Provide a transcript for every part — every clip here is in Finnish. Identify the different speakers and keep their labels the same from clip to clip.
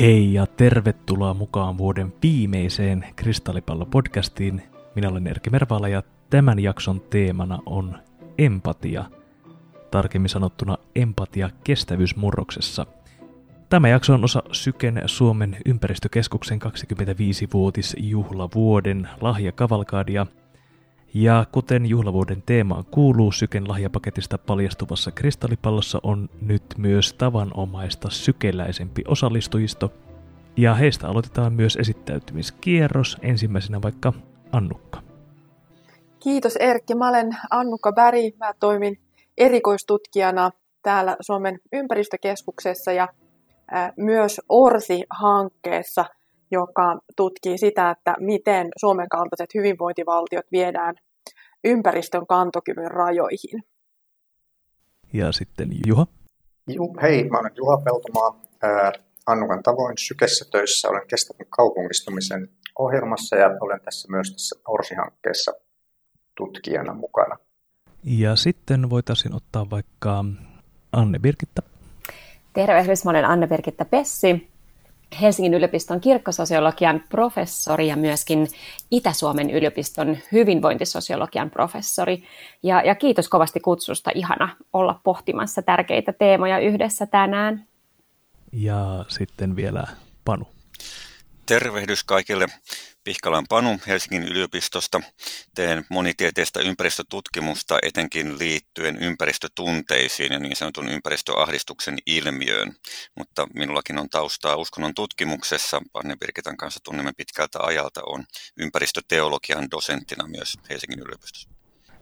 Speaker 1: Hei ja tervetuloa mukaan vuoden viimeiseen Kristallipallo-podcastiin. Minä olen Erkki Mervala ja tämän jakson teemana on empatia. Tarkemmin sanottuna empatia kestävyysmurroksessa. Tämä jakso on osa Syken Suomen ympäristökeskuksen 25-vuotisjuhlavuoden lahjakavalkaadia – ja kuten juhlavuoden teemaan kuuluu, Syken lahjapaketista paljastuvassa kristallipallossa on nyt myös tavanomaista sykeläisempi osallistujisto. Ja heistä aloitetaan myös esittäytymiskierros, ensimmäisenä vaikka Annukka.
Speaker 2: Kiitos Erkki. Mä olen Annukka Bäri. Mä toimin erikoistutkijana täällä Suomen ympäristökeskuksessa ja myös ORSI-hankkeessa – joka tutkii sitä, että miten Suomen kaltaiset hyvinvointivaltiot viedään ympäristön kantokyvyn rajoihin.
Speaker 1: Ja sitten Juha.
Speaker 3: Ju, hei, mä olen Juha Peltomaa. Ää, Annukan tavoin Sykessä töissä. Olen kestävän kaupungistumisen ohjelmassa ja olen tässä myös tässä Orsi-hankkeessa tutkijana mukana.
Speaker 1: Ja sitten voitaisiin ottaa vaikka Anne Birgitta.
Speaker 4: Tervehdys, mä olen Anne Birgitta Pessi. Helsingin yliopiston kirkkososiologian professori ja myöskin Itä-Suomen yliopiston hyvinvointisosiologian professori. Ja, ja kiitos kovasti kutsusta. Ihana olla pohtimassa tärkeitä teemoja yhdessä tänään.
Speaker 1: Ja sitten vielä Panu.
Speaker 5: Tervehdys kaikille. Pihkalan Panu Helsingin yliopistosta. Teen monitieteistä ympäristötutkimusta etenkin liittyen ympäristötunteisiin ja niin sanotun ympäristöahdistuksen ilmiöön. Mutta minullakin on taustaa uskonnon tutkimuksessa. Panne Birgitan kanssa tunnemme pitkältä ajalta. On ympäristöteologian dosenttina myös Helsingin yliopistossa.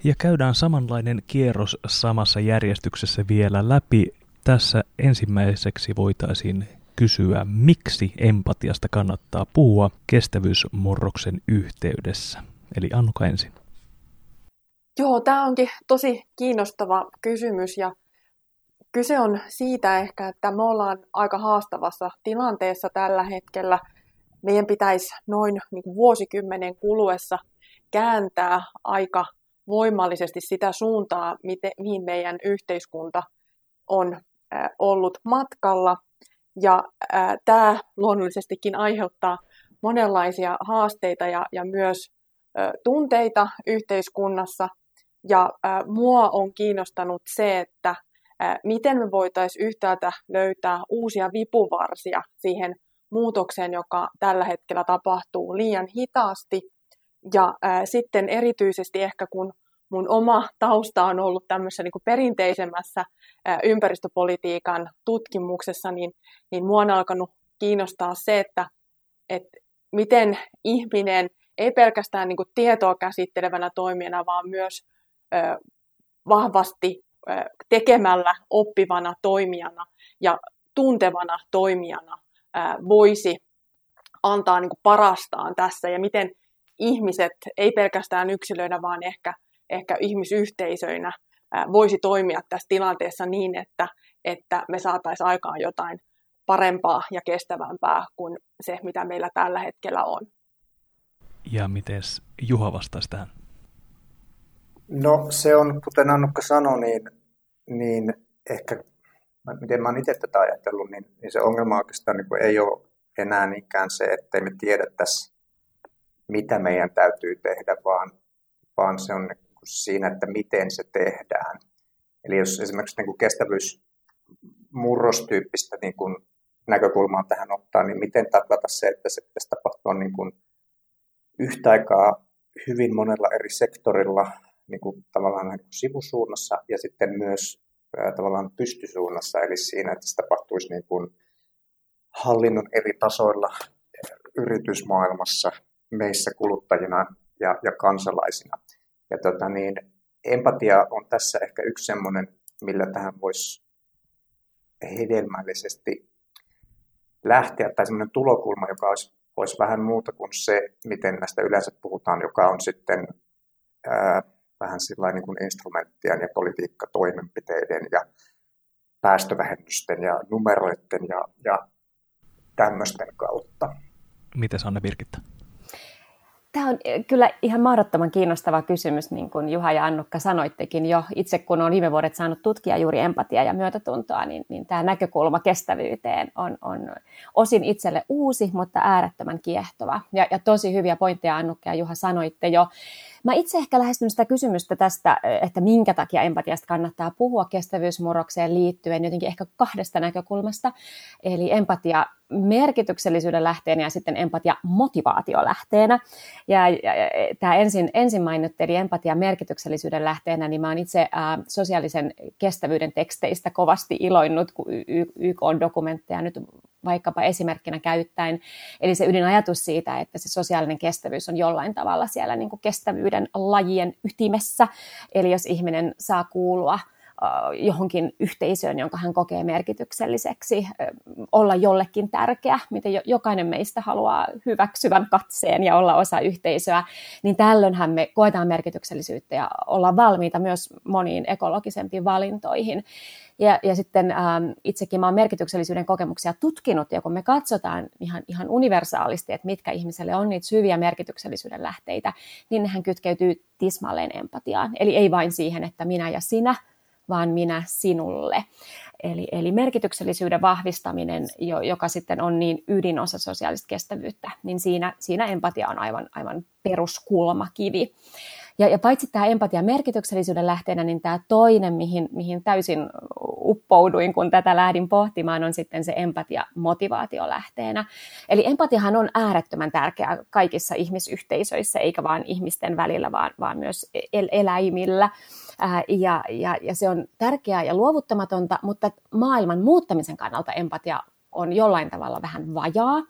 Speaker 1: Ja käydään samanlainen kierros samassa järjestyksessä vielä läpi. Tässä ensimmäiseksi voitaisiin kysyä, miksi empatiasta kannattaa puhua kestävyysmurroksen yhteydessä. Eli Annuka ensin.
Speaker 2: Joo, tämä onkin tosi kiinnostava kysymys ja kyse on siitä ehkä, että me ollaan aika haastavassa tilanteessa tällä hetkellä. Meidän pitäisi noin niin vuosikymmenen kuluessa kääntää aika voimallisesti sitä suuntaa, miten, mihin meidän yhteiskunta on ollut matkalla – ja äh, tämä luonnollisestikin aiheuttaa monenlaisia haasteita ja, ja myös äh, tunteita yhteiskunnassa. Ja äh, mua on kiinnostanut se, että äh, miten me voitaisiin yhtäältä löytää uusia vipuvarsia siihen muutokseen, joka tällä hetkellä tapahtuu liian hitaasti. Ja äh, sitten erityisesti ehkä kun mun oma tausta on ollut tämmöisessä niin kuin perinteisemmässä ympäristöpolitiikan tutkimuksessa, niin, niin mua on alkanut kiinnostaa se, että, että miten ihminen ei pelkästään niin kuin tietoa käsittelevänä toimijana, vaan myös ö, vahvasti ö, tekemällä oppivana toimijana ja tuntevana toimijana ö, voisi antaa niin kuin parastaan tässä. Ja miten ihmiset, ei pelkästään yksilöinä, vaan ehkä ehkä ihmisyhteisöinä voisi toimia tässä tilanteessa niin, että, että me saataisiin aikaan jotain parempaa ja kestävämpää kuin se, mitä meillä tällä hetkellä on.
Speaker 1: Ja miten Juha vastasi tähän?
Speaker 3: No se on, kuten Annukka sanoi, niin, niin ehkä, miten mä oon itse tätä ajatellut, niin, niin se ongelma oikeastaan niin ei ole enää niinkään se, että me tiedettäisi, mitä meidän täytyy tehdä, vaan, vaan se on siinä, että miten se tehdään. Eli jos esimerkiksi niin kuin kestävyysmurrostyyppistä niin kuin näkökulmaa tähän ottaa, niin miten taklata se, että se pitäisi tapahtua niin kuin yhtä aikaa hyvin monella eri sektorilla niin kuin tavallaan niin kuin sivusuunnassa ja sitten myös ää, tavallaan pystysuunnassa, eli siinä, että se tapahtuisi niin kuin hallinnon eri tasoilla yritysmaailmassa, meissä kuluttajina ja, ja kansalaisina. Ja tota niin, empatia on tässä ehkä yksi semmoinen, millä tähän voisi hedelmällisesti lähteä, tai semmoinen tulokulma, joka olisi, olisi vähän muuta kuin se, miten näistä yleensä puhutaan, joka on sitten ää, vähän sellainen niin instrumenttien ja politiikkatoimenpiteiden ja päästövähennysten ja numeroiden ja, ja tämmöisten kautta.
Speaker 1: Miten Anne Virkitta?
Speaker 4: Tämä on eh, kyllä ihan mahdottoman kiinnostava kysymys, niin kuin Juha ja Annukka sanoittekin jo. Itse kun olen viime vuodet saanut tutkia juuri empatiaa ja myötätuntoa, niin, niin tämä näkökulma kestävyyteen on, on osin itselle uusi, mutta äärettömän kiehtova. Ja, ja tosi hyviä pointteja Annukka ja Juha sanoitte jo. Mä itse ehkä lähestyn sitä kysymystä tästä, että minkä takia empatiasta kannattaa puhua kestävyysmurrokseen liittyen jotenkin ehkä kahdesta näkökulmasta. Eli empatia merkityksellisyyden lähteenä ja sitten empatia motivaatiolähteenä. Ja, ja, ja tämä ensin, ensin mainittiin empatia merkityksellisyyden lähteenä, niin mä oon itse ää, sosiaalisen kestävyyden teksteistä kovasti iloinnut, kun YK on dokumentteja nyt vaikkapa esimerkkinä käyttäen. Eli se ydinajatus siitä, että se sosiaalinen kestävyys on jollain tavalla siellä niin kuin kestävyyden lajien ytimessä. Eli jos ihminen saa kuulua johonkin yhteisöön, jonka hän kokee merkitykselliseksi, olla jollekin tärkeä, miten jokainen meistä haluaa hyväksyvän katseen ja olla osa yhteisöä, niin tällöinhän me koetaan merkityksellisyyttä ja olla valmiita myös moniin ekologisempiin valintoihin. Ja, ja sitten ähm, itsekin mä olen merkityksellisyyden kokemuksia tutkinut, ja kun me katsotaan ihan, ihan universaalisti, että mitkä ihmiselle on niitä syviä merkityksellisyyden lähteitä, niin nehän kytkeytyy tismalleen empatiaan. Eli ei vain siihen, että minä ja sinä, vaan minä sinulle. Eli, eli merkityksellisyyden vahvistaminen, joka sitten on niin ydinosa sosiaalista kestävyyttä, niin siinä, siinä empatia on aivan, aivan peruskulmakivi. Ja, ja paitsi tämä empatia merkityksellisyyden lähteenä, niin tämä toinen, mihin, mihin täysin uppouduin, kun tätä lähdin pohtimaan, on sitten se empatia motivaatiolähteenä. Eli empatiahan on äärettömän tärkeää kaikissa ihmisyhteisöissä, eikä vain ihmisten välillä, vaan, vaan myös el- eläimillä. Ja, ja, ja se on tärkeää ja luovuttamatonta, mutta maailman muuttamisen kannalta empatia on jollain tavalla vähän vajaa,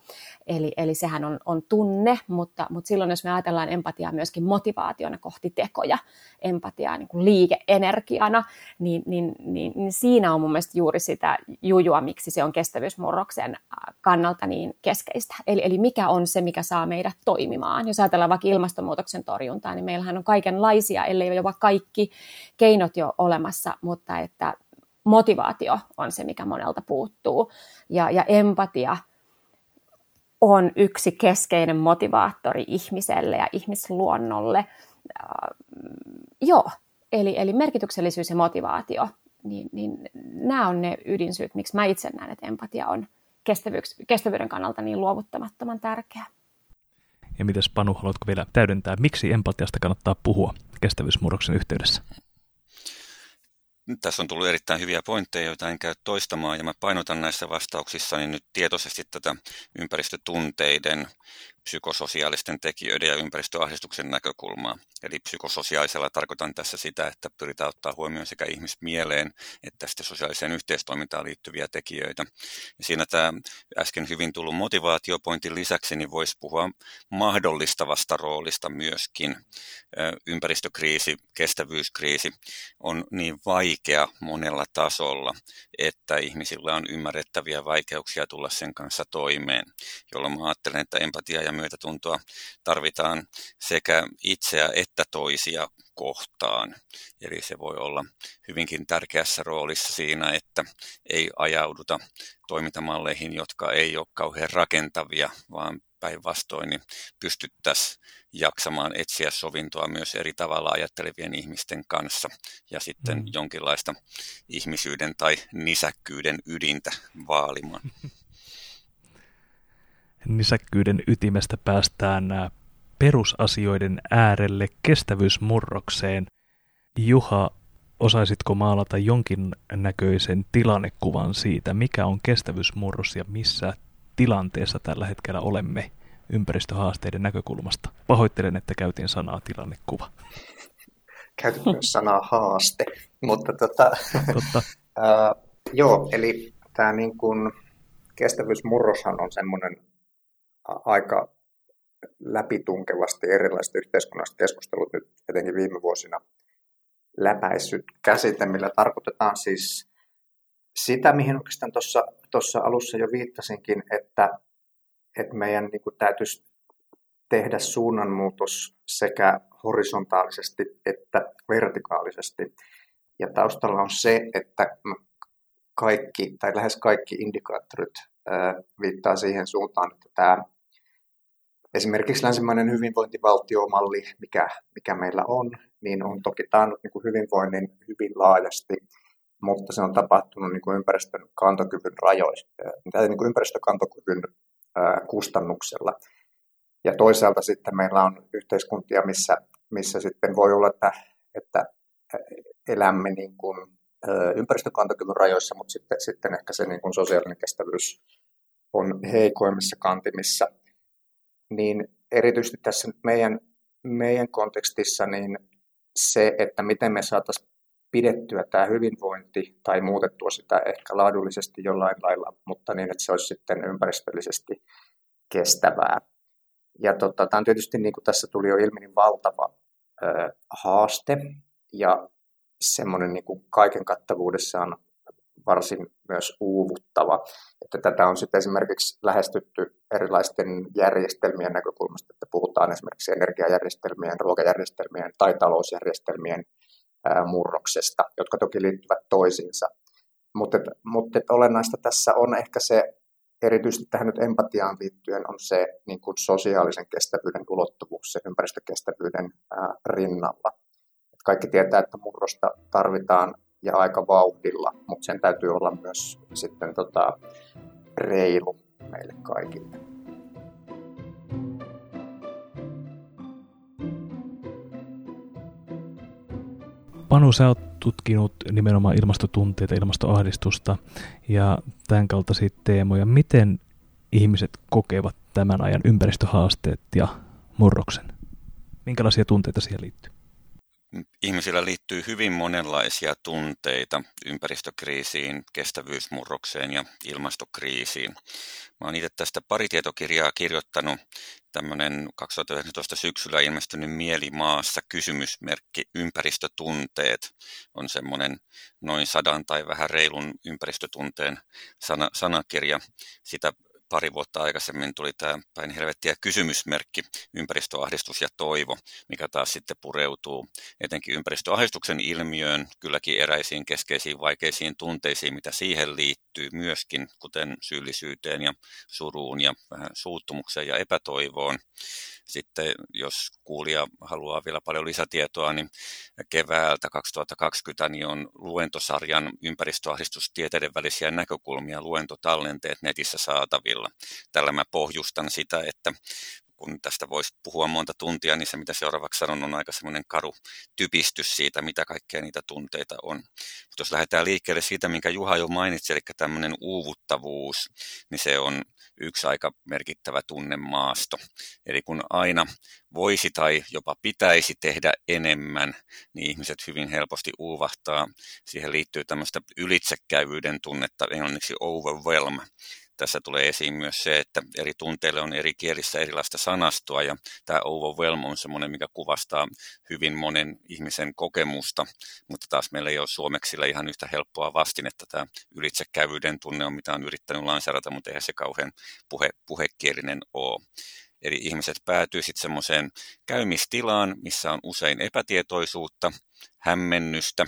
Speaker 4: eli, eli sehän on, on tunne, mutta, mutta silloin jos me ajatellaan empatiaa myöskin motivaationa kohti tekoja, empatiaa niin kuin liikeenergiana, niin, niin, niin, niin siinä on mun mielestä juuri sitä jujua, miksi se on kestävyysmurroksen kannalta niin keskeistä. Eli, eli mikä on se, mikä saa meidät toimimaan. Jos ajatellaan vaikka ilmastonmuutoksen torjuntaa, niin meillähän on kaikenlaisia, ellei jopa kaikki keinot jo olemassa, mutta että motivaatio on se, mikä monelta puuttuu. Ja, ja empatia on yksi keskeinen motivaattori ihmiselle ja ihmisluonnolle. Äh, joo, eli, eli merkityksellisyys ja motivaatio, niin, niin nämä on ne ydinsyyt, miksi mä itse näen, että empatia on kestävyyden kannalta niin luovuttamattoman tärkeä.
Speaker 1: Ja mitäs Panu, haluatko vielä täydentää, miksi empatiasta kannattaa puhua kestävyysmurroksen yhteydessä?
Speaker 5: Tässä on tullut erittäin hyviä pointteja, joita en käy toistamaan, ja mä painotan näissä vastauksissa nyt tietoisesti tätä ympäristötunteiden psykososiaalisten tekijöiden ja ympäristöahdistuksen näkökulmaa. Eli psykososiaalisella tarkoitan tässä sitä, että pyritään ottaa huomioon sekä ihmismieleen että sitten sosiaaliseen yhteistoimintaan liittyviä tekijöitä. Ja siinä tämä äsken hyvin tullut motivaatiopointin lisäksi niin voisi puhua mahdollistavasta roolista myöskin. Ympäristökriisi, kestävyyskriisi on niin vaikea monella tasolla, että ihmisillä on ymmärrettäviä vaikeuksia tulla sen kanssa toimeen, jolloin mä ajattelen, että empatia ja myötätuntoa tarvitaan sekä itseä että toisia kohtaan. Eli se voi olla hyvinkin tärkeässä roolissa siinä, että ei ajauduta toimintamalleihin, jotka ei ole kauhean rakentavia, vaan päinvastoin niin pystyttäisiin jaksamaan etsiä sovintoa myös eri tavalla ajattelevien ihmisten kanssa ja sitten mm. jonkinlaista ihmisyyden tai nisäkkyyden ydintä vaalimaan.
Speaker 1: nisäkkyyden ytimestä päästään äh, perusasioiden äärelle kestävyysmurrokseen. Juha, osaisitko maalata jonkin näköisen tilannekuvan siitä, mikä on kestävyysmurros ja missä tilanteessa tällä hetkellä olemme ympäristöhaasteiden näkökulmasta? Pahoittelen, että käytin sanaa tilannekuva.
Speaker 3: Käytin myös sanaa haaste, mutta tota, Totta. äh, joo, eli tämä niin kun, kestävyysmurroshan on semmoinen aika läpitunkevasti erilaiset yhteiskunnalliset keskustelut nyt etenkin viime vuosina läpäissyt käsite, millä tarkoitetaan siis sitä, mihin oikeastaan tuossa alussa jo viittasinkin, että, että meidän niin kuin täytyisi tehdä suunnanmuutos sekä horisontaalisesti että vertikaalisesti. Ja taustalla on se, että kaikki tai lähes kaikki indikaattorit viittaa siihen suuntaan, että tämä esimerkiksi länsimainen hyvinvointivaltiomalli, mikä, mikä meillä on, niin on toki taannut niin kuin hyvinvoinnin hyvin laajasti, mutta se on tapahtunut niin kuin ympäristön kantokyvyn rajoissa, niin kuin ympäristökantokyvyn kustannuksella. Ja toisaalta sitten meillä on yhteiskuntia, missä, missä sitten voi olla, että, että elämme niin kuin ympäristökantokyvyn rajoissa, mutta sitten, sitten ehkä se niin kuin sosiaalinen kestävyys on heikoimmissa kantimissa. Niin erityisesti tässä meidän, meidän kontekstissa niin se, että miten me saataisiin pidettyä tämä hyvinvointi tai muutettua sitä ehkä laadullisesti jollain lailla, mutta niin, että se olisi sitten ympäristöllisesti kestävää. Ja tota, tämä on tietysti, niin kuin tässä tuli jo ilmi, niin valtava ö, haaste ja semmoinen niin kuin kaiken kattavuudessaan varsin myös uuvuttava. Että tätä on sitten esimerkiksi lähestytty erilaisten järjestelmien näkökulmasta, että puhutaan esimerkiksi energiajärjestelmien, ruokajärjestelmien tai talousjärjestelmien murroksesta, jotka toki liittyvät toisiinsa. Mutta, mutta olennaista tässä on ehkä se, erityisesti tähän nyt empatiaan liittyen, on se niin kuin sosiaalisen kestävyyden ulottuvuus, se ympäristökestävyyden rinnalla. Kaikki tietää, että murrosta tarvitaan ja aika vauhdilla, mutta sen täytyy olla myös sitten tota, reilu meille kaikille.
Speaker 1: Panu, sä oot tutkinut nimenomaan ilmastotunteita, ilmastoahdistusta ja tämän kaltaisia teemoja. Miten ihmiset kokevat tämän ajan ympäristöhaasteet ja murroksen? Minkälaisia tunteita siihen liittyy?
Speaker 5: Ihmisillä liittyy hyvin monenlaisia tunteita ympäristökriisiin, kestävyysmurrokseen ja ilmastokriisiin. Mä oon itse tästä pari tietokirjaa kirjoittanut. Tämmöinen 2019 syksyllä ilmestynyt Mielimaassa kysymysmerkki ympäristötunteet on semmoinen noin sadan tai vähän reilun ympäristötunteen sana, sanakirja. Sitä pari vuotta aikaisemmin tuli tämä päin helvettiä kysymysmerkki, ympäristöahdistus ja toivo, mikä taas sitten pureutuu etenkin ympäristöahdistuksen ilmiöön, kylläkin eräisiin keskeisiin vaikeisiin tunteisiin, mitä siihen liittyy myöskin, kuten syyllisyyteen ja suruun ja vähän suuttumukseen ja epätoivoon. Sitten jos kuulija haluaa vielä paljon lisätietoa, niin keväältä 2020 niin on luentosarjan ympäristöahdistustieteiden välisiä näkökulmia luentotallenteet netissä saatavilla. Tällä mä pohjustan sitä, että kun tästä voisi puhua monta tuntia, niin se mitä seuraavaksi sanon on aika semmoinen karu typistys siitä, mitä kaikkea niitä tunteita on. Mutta jos lähdetään liikkeelle siitä, minkä Juha jo mainitsi, eli tämmöinen uuvuttavuus, niin se on yksi aika merkittävä tunnemaasto. Eli kun aina voisi tai jopa pitäisi tehdä enemmän, niin ihmiset hyvin helposti uuvahtaa. Siihen liittyy tämmöistä ylitsekäyvyyden tunnetta, englanniksi overwhelm, tässä tulee esiin myös se, että eri tunteille on eri kielissä erilaista sanastoa ja tämä overwhelm on semmoinen, mikä kuvastaa hyvin monen ihmisen kokemusta, mutta taas meillä ei ole suomeksi ihan yhtä helppoa vastinetta tämä ylitsekävyyden tunne on, mitä on yrittänyt lanserata, mutta eihän se kauhean puhe, puhekielinen ole. Eli ihmiset päätyy sitten semmoiseen käymistilaan, missä on usein epätietoisuutta, hämmennystä,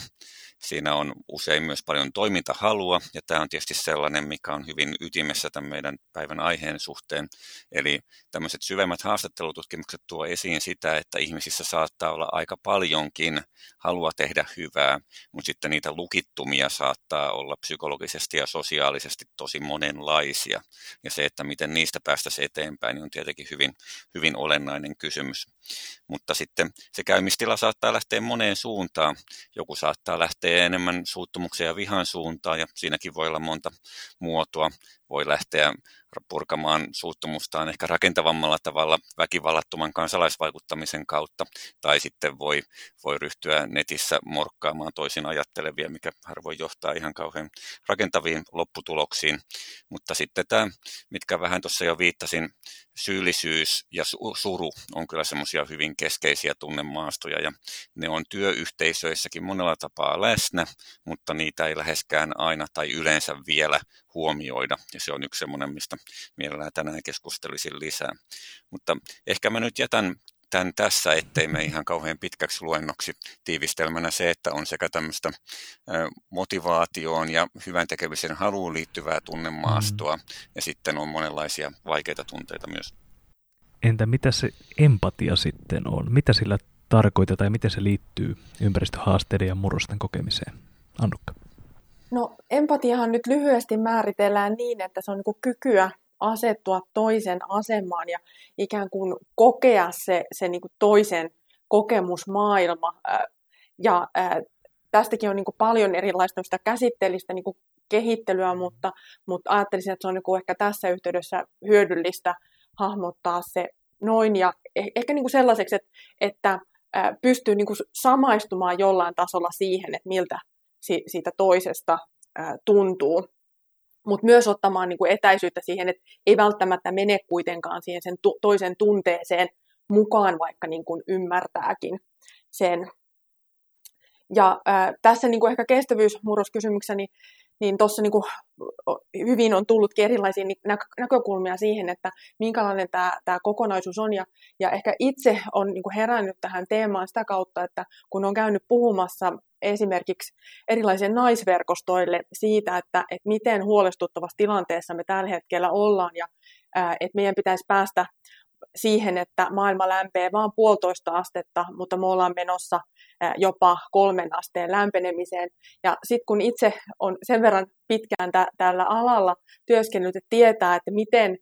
Speaker 5: Siinä on usein myös paljon toimintahalua, ja tämä on tietysti sellainen, mikä on hyvin ytimessä tämän meidän päivän aiheen suhteen. Eli tämmöiset syvemmät haastattelututkimukset tuo esiin sitä, että ihmisissä saattaa olla aika paljonkin halua tehdä hyvää, mutta sitten niitä lukittumia saattaa olla psykologisesti ja sosiaalisesti tosi monenlaisia. Ja se, että miten niistä päästäisiin eteenpäin, niin on tietenkin hyvin, hyvin olennainen kysymys. Mutta sitten se käymistila saattaa lähteä moneen suuntaan. Joku saattaa lähteä enemmän suuttumuksen ja vihan suuntaan ja siinäkin voi olla monta muotoa. Voi lähteä purkamaan suuttumustaan ehkä rakentavammalla tavalla väkivallattoman kansalaisvaikuttamisen kautta, tai sitten voi, voi ryhtyä netissä morkkaamaan toisin ajattelevia, mikä harvoin johtaa ihan kauhean rakentaviin lopputuloksiin. Mutta sitten tämä, mitkä vähän tuossa jo viittasin, syyllisyys ja suru on kyllä semmoisia hyvin keskeisiä tunnemaastoja, ja ne on työyhteisöissäkin monella tapaa läsnä, mutta niitä ei läheskään aina tai yleensä vielä huomioida, ja se on yksi semmoinen, mistä mielellään tänään keskustelisin lisää. Mutta ehkä mä nyt jätän tämän tässä, ettei me ihan kauhean pitkäksi luennoksi tiivistelmänä se, että on sekä tämmöistä motivaatioon ja hyvän tekemisen haluun liittyvää tunnemaastoa, mm. ja sitten on monenlaisia vaikeita tunteita myös.
Speaker 1: Entä mitä se empatia sitten on? Mitä sillä tarkoitetaan ja miten se liittyy ympäristöhaasteiden ja murrosten kokemiseen? Annukka.
Speaker 2: No empatiahan nyt lyhyesti määritellään niin, että se on niin kykyä asettua toisen asemaan ja ikään kuin kokea se, se niin kuin toisen kokemusmaailma. Ja tästäkin on niin kuin paljon erilaista sitä käsitteellistä niin kuin kehittelyä, mutta, mutta ajattelisin, että se on niin kuin ehkä tässä yhteydessä hyödyllistä hahmottaa se noin ja eh, ehkä niin kuin sellaiseksi, että, että pystyy niin kuin samaistumaan jollain tasolla siihen, että miltä siitä toisesta tuntuu. Mutta myös ottamaan niin kuin etäisyyttä siihen, että ei välttämättä mene kuitenkaan siihen sen toisen tunteeseen mukaan, vaikka niin kuin ymmärtääkin sen. Ja ää, tässä niin kuin ehkä kestävyysmurroskysymyksessä, niin niin tuossa niin hyvin on tullutkin erilaisia näkökulmia siihen, että minkälainen tämä, kokonaisuus on. Ja, ja ehkä itse on niin herännyt tähän teemaan sitä kautta, että kun on käynyt puhumassa esimerkiksi erilaisille naisverkostoille siitä, että, että miten huolestuttavassa tilanteessa me tällä hetkellä ollaan ja että meidän pitäisi päästä siihen, että maailma lämpee vain puolitoista astetta, mutta me ollaan menossa jopa kolmen asteen lämpenemiseen. Ja sitten kun itse on sen verran pitkään tä- tällä alalla työskennellyt, että tietää, että miten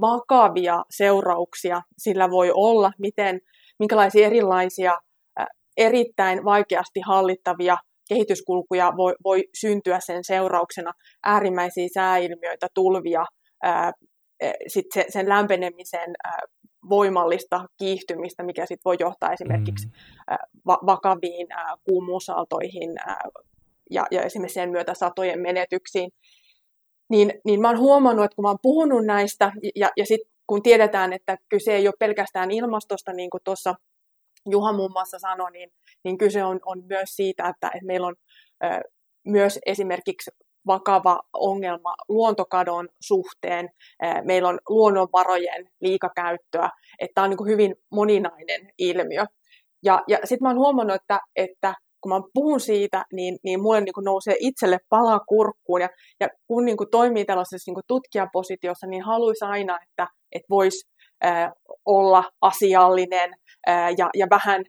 Speaker 2: vakavia seurauksia sillä voi olla, miten, minkälaisia erilaisia erittäin vaikeasti hallittavia kehityskulkuja voi, voi syntyä sen seurauksena, äärimmäisiä sääilmiöitä, tulvia, ää, sit se, sen lämpenemisen ää, voimallista kiihtymistä, mikä sit voi johtaa esimerkiksi mm. va- vakaviin ää, kuumuusaaltoihin ää, ja, ja esimerkiksi sen myötä satojen menetyksiin. Niin, niin mä oon huomannut, että kun mä oon puhunut näistä, ja, ja sitten kun tiedetään, että kyse ei ole pelkästään ilmastosta, niin kuin tuossa Juha muun muassa sanoi, niin, niin kyse on, on myös siitä, että, että meillä on ö, myös esimerkiksi vakava ongelma luontokadon suhteen. Meillä on luonnonvarojen liikakäyttöä, että tämä on niin hyvin moninainen ilmiö. Ja, ja sitten mä oon huomannut, että, että kun mä puhun siitä, niin, niin mulle niin nousee itselle pala kurkkuun. Ja, ja kun niin toimii tällaisessa niin tutkijapositiossa, niin haluaisi aina, että, että voisi olla asiallinen ja, ja vähän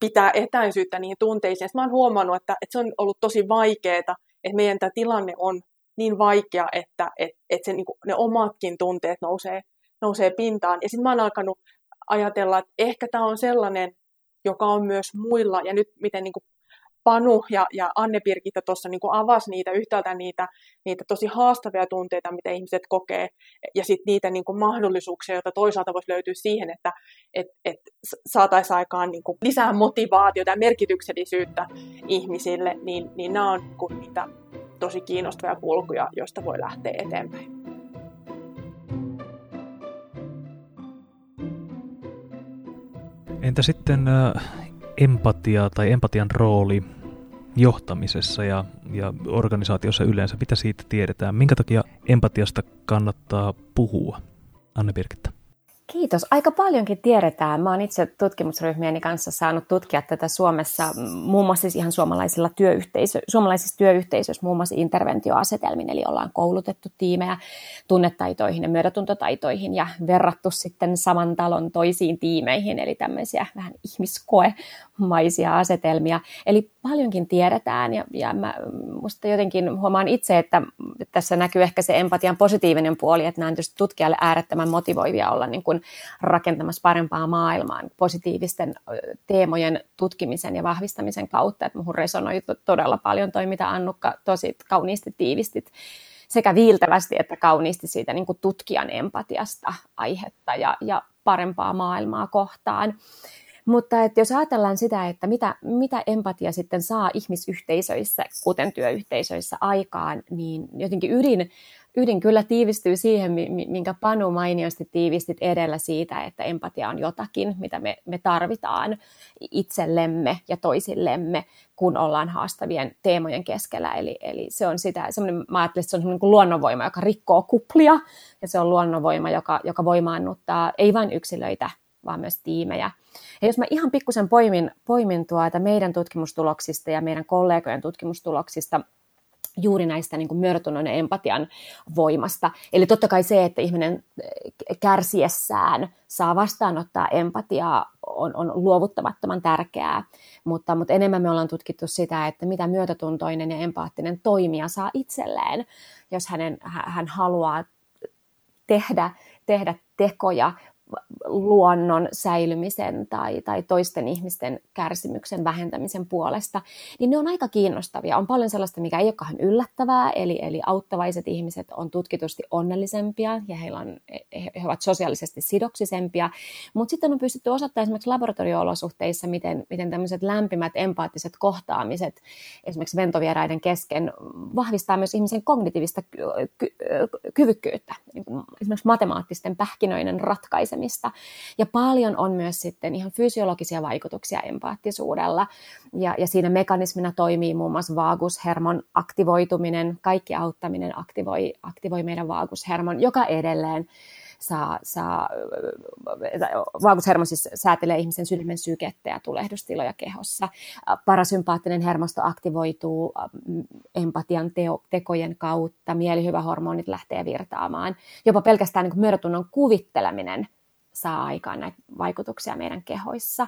Speaker 2: pitää etäisyyttä niihin tunteisiin. Sitten mä oon huomannut, että, että se on ollut tosi vaikeaa että meidän tämä tilanne on niin vaikea, että et, et se, niin kuin, ne omatkin tunteet nousee, nousee pintaan. Ja sitten mä oon alkanut ajatella, että ehkä tämä on sellainen, joka on myös muilla, ja nyt miten niin kuin Panu ja, ja Anne Birgitta tuossa niin avasi niitä yhtäältä niitä, niitä tosi haastavia tunteita, mitä ihmiset kokee, ja sitten niitä niin kuin mahdollisuuksia, joita toisaalta voisi löytyä siihen, että et, et saataisiin aikaan niin kuin lisää motivaatiota ja merkityksellisyyttä ihmisille, niin, niin nämä on niin kuin niitä tosi kiinnostavia kulkuja, joista voi lähteä eteenpäin.
Speaker 1: Entä sitten empatia tai empatian rooli johtamisessa ja, ja organisaatiossa yleensä? Mitä siitä tiedetään? Minkä takia empatiasta kannattaa puhua? Anne Birgitta.
Speaker 4: Kiitos. Aika paljonkin tiedetään. Mä oon itse tutkimusryhmieni kanssa saanut tutkia tätä Suomessa, muun muassa siis ihan suomalaisilla työyhteisö, suomalaisissa työyhteisöissä, muun muassa interventioasetelmin, eli ollaan koulutettu tiimejä tunnetaitoihin ja myötätuntotaitoihin ja verrattu sitten saman talon toisiin tiimeihin, eli tämmöisiä vähän ihmiskoemaisia asetelmia. Eli paljonkin tiedetään ja, ja mä musta jotenkin huomaan itse, että tässä näkyy ehkä se empatian positiivinen puoli, että nämä on tutkijalle äärettömän motivoivia olla niin kuin rakentamassa parempaa maailmaa positiivisten teemojen tutkimisen ja vahvistamisen kautta. Että muhun resonoi todella paljon toi, mitä Annukka tosi kauniisti tiivistit sekä viiltävästi että kauniisti siitä niin kuin tutkijan empatiasta aihetta ja, ja parempaa maailmaa kohtaan. Mutta että jos ajatellaan sitä, että mitä, mitä empatia sitten saa ihmisyhteisöissä, kuten työyhteisöissä aikaan, niin jotenkin ydin, ydin kyllä tiivistyy siihen, minkä Panu mainiosti tiivistit edellä siitä, että empatia on jotakin, mitä me, me tarvitaan itsellemme ja toisillemme, kun ollaan haastavien teemojen keskellä. Eli, eli se on sitä, semmoinen, mä ajattelen, että se on semmoinen kuin luonnonvoima, joka rikkoo kuplia, ja se on luonnonvoima, joka, joka voimaannuttaa ei vain yksilöitä, vaan myös tiimejä. Ja jos mä ihan pikkusen poimin, poimin tuota meidän tutkimustuloksista ja meidän kollegojen tutkimustuloksista juuri näistä niin myötätunnon ja empatian voimasta. Eli totta kai se, että ihminen kärsiessään saa vastaanottaa empatiaa, on, on luovuttamattoman tärkeää, mutta, mutta enemmän me ollaan tutkittu sitä, että mitä myötätuntoinen ja empaattinen toimija saa itselleen, jos hänen, hän haluaa tehdä, tehdä tekoja luonnon säilymisen tai, tai toisten ihmisten kärsimyksen vähentämisen puolesta, niin ne on aika kiinnostavia. On paljon sellaista, mikä ei olekaan yllättävää, eli, eli auttavaiset ihmiset on tutkitusti onnellisempia ja heillä on, he ovat sosiaalisesti sidoksisempia, mutta sitten on pystytty osoittamaan esimerkiksi laboratorio-olosuhteissa, miten, miten tämmöiset lämpimät, empaattiset kohtaamiset esimerkiksi ventovieraiden kesken vahvistaa myös ihmisen kognitiivista ky- ky- kyvykkyyttä, esimerkiksi matemaattisten pähkinöiden ratkaisemista ratkaisemista. Ja paljon on myös sitten ihan fysiologisia vaikutuksia empaattisuudella. Ja, ja siinä mekanismina toimii muun muassa vaagushermon aktivoituminen. Kaikki auttaminen aktivoi, aktivoi meidän vaagushermon, joka edelleen saa, saa vaagushermo siis säätelee ihmisen sydämen sykettä ja tulehdustiloja kehossa. Parasympaattinen hermosto aktivoituu empatian teo, tekojen kautta, mielihyvähormonit lähtee virtaamaan. Jopa pelkästään niin myötätunnon kuvitteleminen saa aikaan näitä vaikutuksia meidän kehoissa.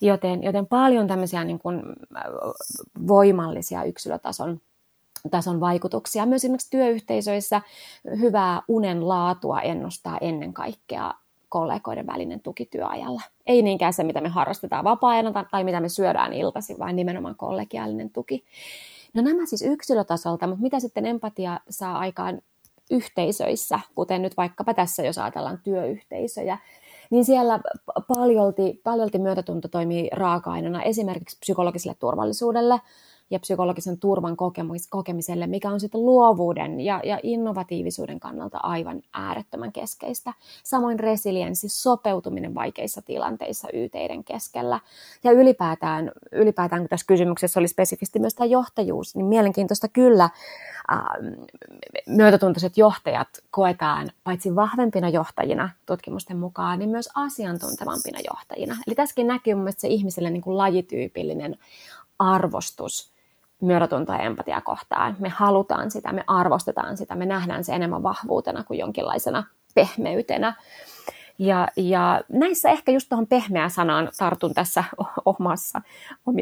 Speaker 4: Joten, joten paljon tämmöisiä niin kuin voimallisia yksilötason tason vaikutuksia. Myös esimerkiksi työyhteisöissä hyvää unen laatua ennustaa ennen kaikkea kollegoiden välinen tuki työajalla. Ei niinkään se, mitä me harrastetaan vapaa-ajana tai mitä me syödään iltaisin, vaan nimenomaan kollegiaalinen tuki. No nämä siis yksilötasolta, mutta mitä sitten empatia saa aikaan yhteisöissä, kuten nyt vaikkapa tässä, jos ajatellaan työyhteisöjä, niin siellä paljolti, paljolti myötätunto toimii raaka-aineena esimerkiksi psykologiselle turvallisuudelle, ja psykologisen turvan kokemiselle, mikä on sitten luovuuden ja, ja innovatiivisuuden kannalta aivan äärettömän keskeistä. Samoin resilienssi, sopeutuminen vaikeissa tilanteissa yteiden keskellä. Ja ylipäätään, ylipäätään kun tässä kysymyksessä oli spesifisti myös tämä johtajuus, niin mielenkiintoista kyllä äh, myötätuntoiset johtajat koetaan paitsi vahvempina johtajina tutkimusten mukaan, niin myös asiantuntevampina johtajina. Eli tässäkin näkyy mun se ihmiselle niin kuin lajityypillinen arvostus myötätuntoa ja empatia kohtaan. Me halutaan sitä, me arvostetaan sitä, me nähdään se enemmän vahvuutena kuin jonkinlaisena pehmeytenä. Ja, ja näissä ehkä just tuohon pehmeä sanaan tartun tässä omassa,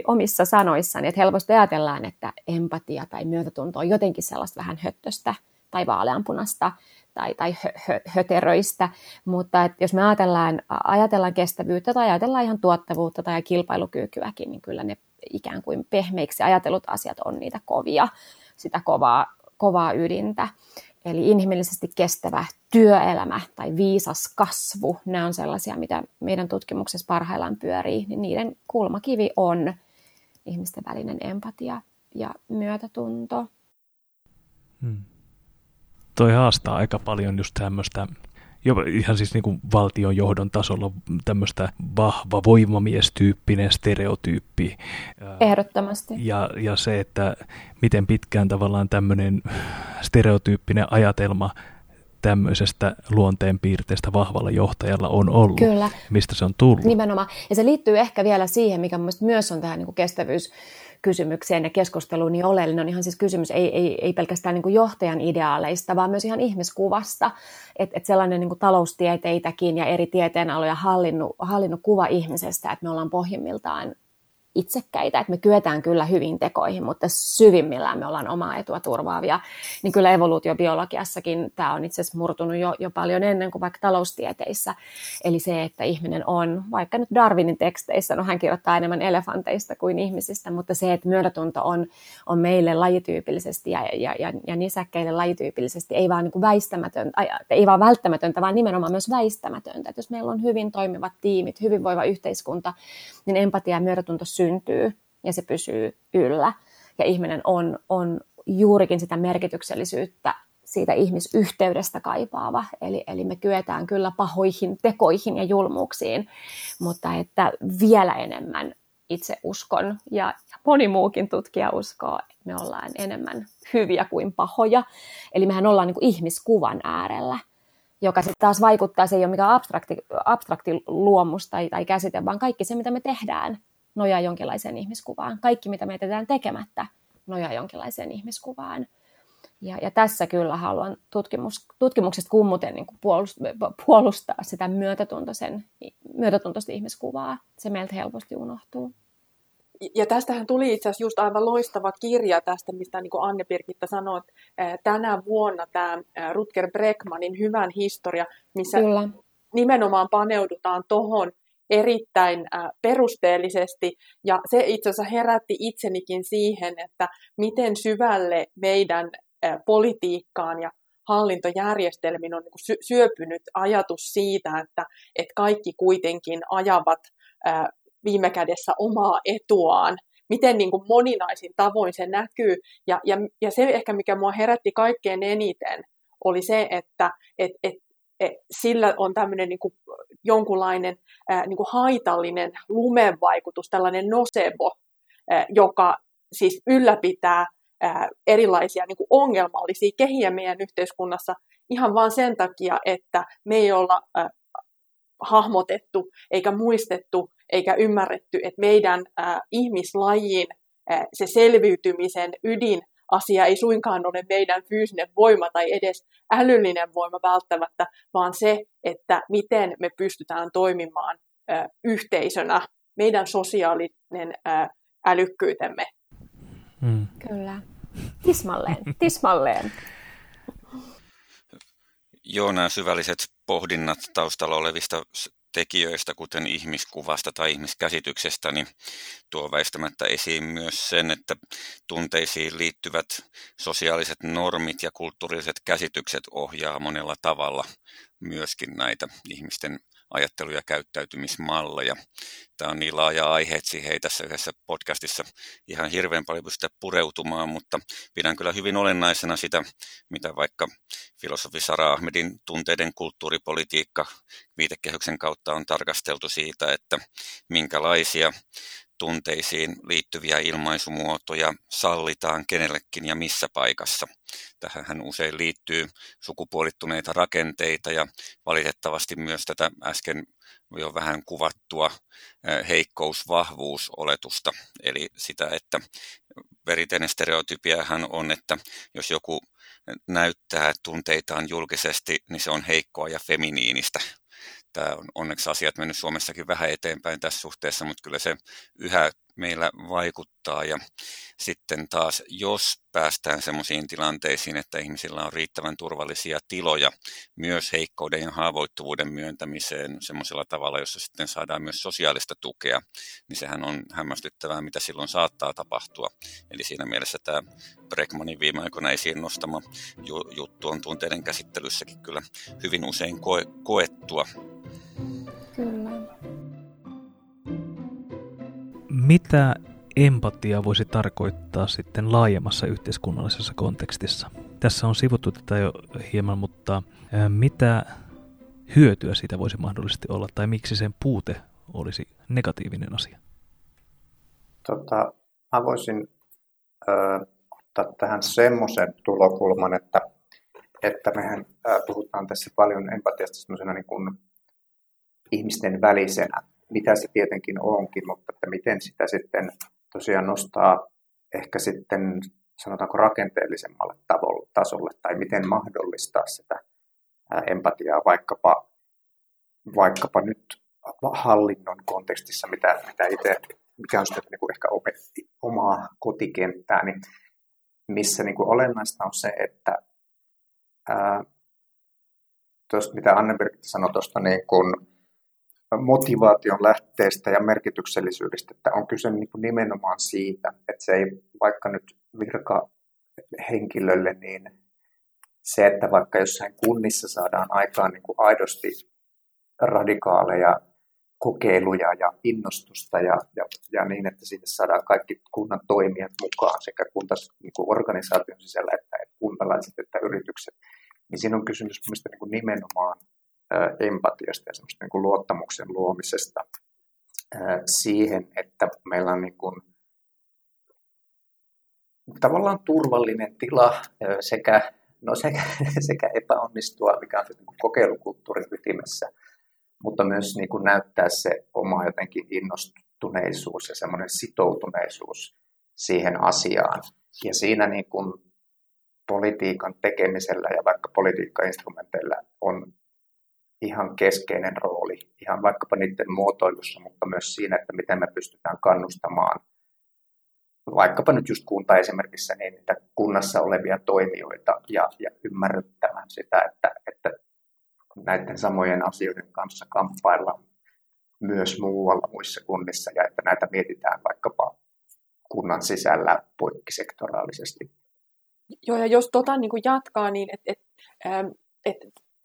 Speaker 4: omissa sanoissani, että helposti ajatellaan, että empatia tai myötätunto on jotenkin sellaista vähän höttöstä tai vaaleanpunasta tai, tai hö, hö, höteröistä, mutta että jos me ajatellaan, ajatellaan kestävyyttä tai ajatellaan ihan tuottavuutta tai kilpailukykyäkin, niin kyllä ne ikään kuin pehmeiksi ajatellut asiat on niitä kovia, sitä kovaa, kovaa ydintä. Eli inhimillisesti kestävä työelämä tai viisas kasvu, nämä on sellaisia, mitä meidän tutkimuksessa parhaillaan pyörii, niin niiden kulmakivi on ihmisten välinen empatia ja myötätunto.
Speaker 1: Hmm. Toi haastaa aika paljon just tämmöistä jo ihan siis niin kuin valtion johdon tasolla tämmöistä vahva voimamiestyyppinen stereotyyppi.
Speaker 4: Ehdottomasti.
Speaker 1: Ja, ja se, että miten pitkään tavallaan tämmöinen stereotyyppinen ajatelma tämmöisestä luonteenpiirteestä vahvalla johtajalla on ollut.
Speaker 4: Kyllä.
Speaker 1: Mistä se on tullut.
Speaker 4: Nimenomaan. Ja se liittyy ehkä vielä siihen, mikä myös on tähän niin kuin kestävyys kysymykseen ja keskusteluun niin oleellinen on ihan siis kysymys ei, ei, ei pelkästään niin kuin johtajan ideaaleista, vaan myös ihan ihmiskuvasta. Että et sellainen niin kuin taloustieteitäkin ja eri tieteenaloja hallinnut, hallinnut kuva ihmisestä, että me ollaan pohjimmiltaan itsekkäitä, että me kyetään kyllä hyvin tekoihin, mutta syvimmillään me ollaan omaa etua turvaavia, niin kyllä evoluutiobiologiassakin tämä on itse asiassa murtunut jo, jo paljon ennen kuin vaikka taloustieteissä. Eli se, että ihminen on, vaikka nyt Darwinin teksteissä, no hän kirjoittaa enemmän elefanteista kuin ihmisistä, mutta se, että myötätunto on, on meille lajityypillisesti ja, ja, ja, ja nisäkkäille lajityypillisesti ei vaan niin kuin väistämätöntä, ei vaan välttämätöntä, vaan nimenomaan myös väistämätöntä. Että jos meillä on hyvin toimivat tiimit, hyvinvoiva yhteiskunta, niin empatia ja myötätunto syntyy ja se pysyy yllä. Ja ihminen on, on juurikin sitä merkityksellisyyttä siitä ihmisyhteydestä kaipaava. Eli, eli me kyetään kyllä pahoihin tekoihin ja julmuuksiin, mutta että vielä enemmän itse uskon ja moni muukin tutkija uskoo, että me ollaan enemmän hyviä kuin pahoja. Eli mehän ollaan niin kuin ihmiskuvan äärellä, joka sitten taas vaikuttaa, se ei ole mikään abstrakti, abstrakti luomus tai, tai käsite, vaan kaikki se, mitä me tehdään, nojaa jonkinlaiseen ihmiskuvaan. Kaikki, mitä me jätetään tekemättä, nojaa jonkinlaiseen ihmiskuvaan. Ja, ja tässä kyllä haluan tutkimus, tutkimuksesta kummuten niin puolustaa, puolustaa sitä myötätuntoisen, myötätuntoista ihmiskuvaa. Se meiltä helposti unohtuu.
Speaker 2: Ja tästähän tuli itse asiassa just aivan loistava kirja tästä, mistä niin kuin Anne Pirkitta sanoi, että tänä vuonna tämä Rutger Breckmanin Hyvän historia, missä Kyllä. nimenomaan paneudutaan tuohon erittäin perusteellisesti. Ja se itse asiassa herätti itsenikin siihen, että miten syvälle meidän politiikkaan ja hallintojärjestelmiin on niin syöpynyt ajatus siitä, että, että kaikki kuitenkin ajavat viime kädessä omaa etuaan, miten niin kuin moninaisin tavoin se näkyy. Ja, ja, ja se ehkä, mikä mua herätti kaikkein eniten, oli se, että et, et, et, sillä on tämmöinen niin kuin jonkunlainen niin kuin haitallinen lumevaikutus, tällainen nocebo, ää, joka siis ylläpitää ää, erilaisia niin kuin ongelmallisia kehiä meidän yhteiskunnassa ihan vain sen takia, että me ei olla hahmotettu eikä muistettu eikä ymmärretty, että meidän ää, se selviytymisen ydin asia ei suinkaan ole meidän fyysinen voima tai edes älyllinen voima välttämättä, vaan se, että miten me pystytään toimimaan ää, yhteisönä, meidän sosiaalinen älykkyytemme.
Speaker 4: Hmm. Kyllä. Tismalleen, tismalleen.
Speaker 5: Joo, nämä syvälliset pohdinnat taustalla olevista tekijöistä, kuten ihmiskuvasta tai ihmiskäsityksestä, niin tuo väistämättä esiin myös sen, että tunteisiin liittyvät sosiaaliset normit ja kulttuuriset käsitykset ohjaa monella tavalla myöskin näitä ihmisten ajattelu- ja käyttäytymismalleja. Tämä on niin laaja aihe, että siihen ei tässä yhdessä podcastissa ihan hirveän paljon pystytä pureutumaan, mutta pidän kyllä hyvin olennaisena sitä, mitä vaikka filosofi Sara Ahmedin tunteiden kulttuuripolitiikka viitekehyksen kautta on tarkasteltu siitä, että minkälaisia tunteisiin liittyviä ilmaisumuotoja sallitaan kenellekin ja missä paikassa. Tähän usein liittyy sukupuolittuneita rakenteita ja valitettavasti myös tätä äsken jo vähän kuvattua heikkous-vahvuus-oletusta, eli sitä, että veriteinen stereotypiahan on, että jos joku näyttää tunteitaan julkisesti, niin se on heikkoa ja feminiinistä tämä on onneksi asiat mennyt Suomessakin vähän eteenpäin tässä suhteessa, mutta kyllä se yhä meillä vaikuttaa. Ja sitten taas, jos päästään sellaisiin tilanteisiin, että ihmisillä on riittävän turvallisia tiloja myös heikkouden ja haavoittuvuuden myöntämiseen semmoisella tavalla, jossa sitten saadaan myös sosiaalista tukea, niin sehän on hämmästyttävää, mitä silloin saattaa tapahtua. Eli siinä mielessä tämä Breckmanin viime aikoina esiin nostama juttu on tunteiden käsittelyssäkin kyllä hyvin usein koe- koettua.
Speaker 1: Mitä empatia voisi tarkoittaa sitten laajemmassa yhteiskunnallisessa kontekstissa? Tässä on sivuttu tätä jo hieman, mutta mitä hyötyä siitä voisi mahdollisesti olla, tai miksi sen puute olisi negatiivinen asia?
Speaker 3: Tota, mä voisin ö, ottaa tähän semmoisen tulokulman, että, että mehän ö, puhutaan tässä paljon empatiasta semmoisena niin kuin ihmisten välisenä, mitä se tietenkin onkin, mutta että miten sitä sitten tosiaan nostaa ehkä sitten sanotaanko rakenteellisemmalle tasolle tai miten mahdollistaa sitä empatiaa vaikkapa, vaikkapa nyt hallinnon kontekstissa, mitä, mitä itse, mikä on sitten niin kuin ehkä opetti omaa kotikenttää, niin missä niin kuin olennaista on se, että ää, tosta, mitä Anne sanoi tuosta niin kuin motivaation lähteestä ja merkityksellisyydestä, että on kyse niin kuin nimenomaan siitä, että se ei vaikka nyt virka henkilölle, niin se, että vaikka jossain kunnissa saadaan aikaan niin kuin aidosti radikaaleja kokeiluja ja innostusta ja, ja, ja niin, että siitä saadaan kaikki kunnan toimijat mukaan sekä kuntas, niin kuin organisaation sisällä että, että kuntalaiset että yritykset, niin siinä on kysymys niin kuin nimenomaan empatiasta ja semmoista niin kuin luottamuksen luomisesta siihen, että meillä on niin kuin tavallaan turvallinen tila sekä, no sekä, sekä epäonnistua, mikä on niin kokeilukulttuurin ytimessä, mutta myös niin kuin näyttää se oma jotenkin innostuneisuus ja semmoinen sitoutuneisuus siihen asiaan. Ja siinä niin kuin politiikan tekemisellä ja vaikka politiikkainstrumenteilla on ihan keskeinen rooli, ihan vaikkapa niiden muotoilussa, mutta myös siinä, että miten me pystytään kannustamaan vaikkapa nyt just kunta esimerkissä, niin niitä kunnassa olevia toimijoita ja, ja ymmärryttämään sitä, että, että näiden samojen asioiden kanssa kamppaillaan myös muualla muissa kunnissa ja että näitä mietitään vaikkapa kunnan sisällä poikkisektoraalisesti.
Speaker 2: Joo, ja jos tota niin jatkaa, niin että et, ähm, et,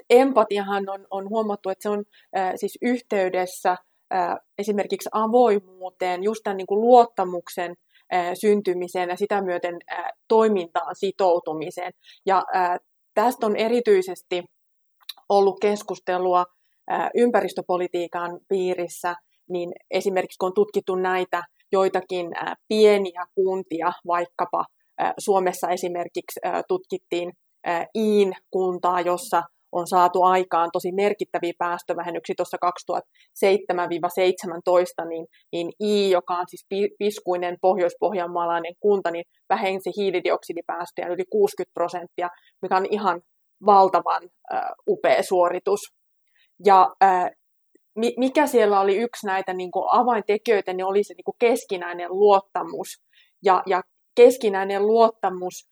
Speaker 2: empatiahan on, on huomattu, että se on äh, siis yhteydessä äh, esimerkiksi avoimuuteen, just tämän niin kuin luottamuksen äh, syntymiseen ja sitä myöten äh, toimintaan sitoutumiseen. Ja äh, tästä on erityisesti ollut keskustelua äh, ympäristöpolitiikan piirissä, niin esimerkiksi kun on tutkittu näitä joitakin äh, pieniä kuntia, vaikkapa äh, Suomessa esimerkiksi äh, tutkittiin Iin kuntaa, jossa on saatu aikaan tosi merkittäviä päästövähennyksiä tuossa 2007-17, niin, niin I, joka on siis piskuinen pohjois-pohjanmaalainen kunta, niin vähensi hiilidioksidipäästöjä yli 60 prosenttia, mikä on ihan valtavan äh, upea suoritus. Ja äh, mikä siellä oli yksi näitä niin kuin avaintekijöitä, niin oli se niin kuin keskinäinen luottamus. Ja, ja keskinäinen luottamus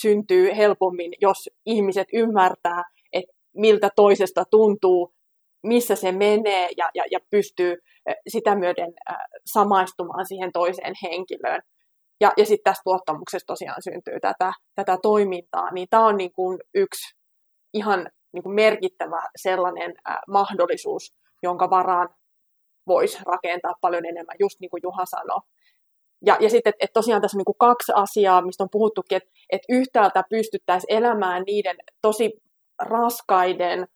Speaker 2: syntyy helpommin, jos ihmiset ymmärtää, miltä toisesta tuntuu, missä se menee ja, ja, ja pystyy äh, sitä myöden äh, samaistumaan siihen toiseen henkilöön. Ja, ja sitten tästä luottamuksesta tosiaan syntyy tätä, tätä toimintaa, niin tämä on niin kuin yksi ihan niin kuin merkittävä sellainen äh, mahdollisuus, jonka varaan voisi rakentaa paljon enemmän, just niin kuin Juha sanoi. Ja, ja sitten, että et tosiaan tässä on niin kuin kaksi asiaa, mistä on puhuttukin, että et yhtäältä pystyttäisiin elämään niiden tosi raskaiden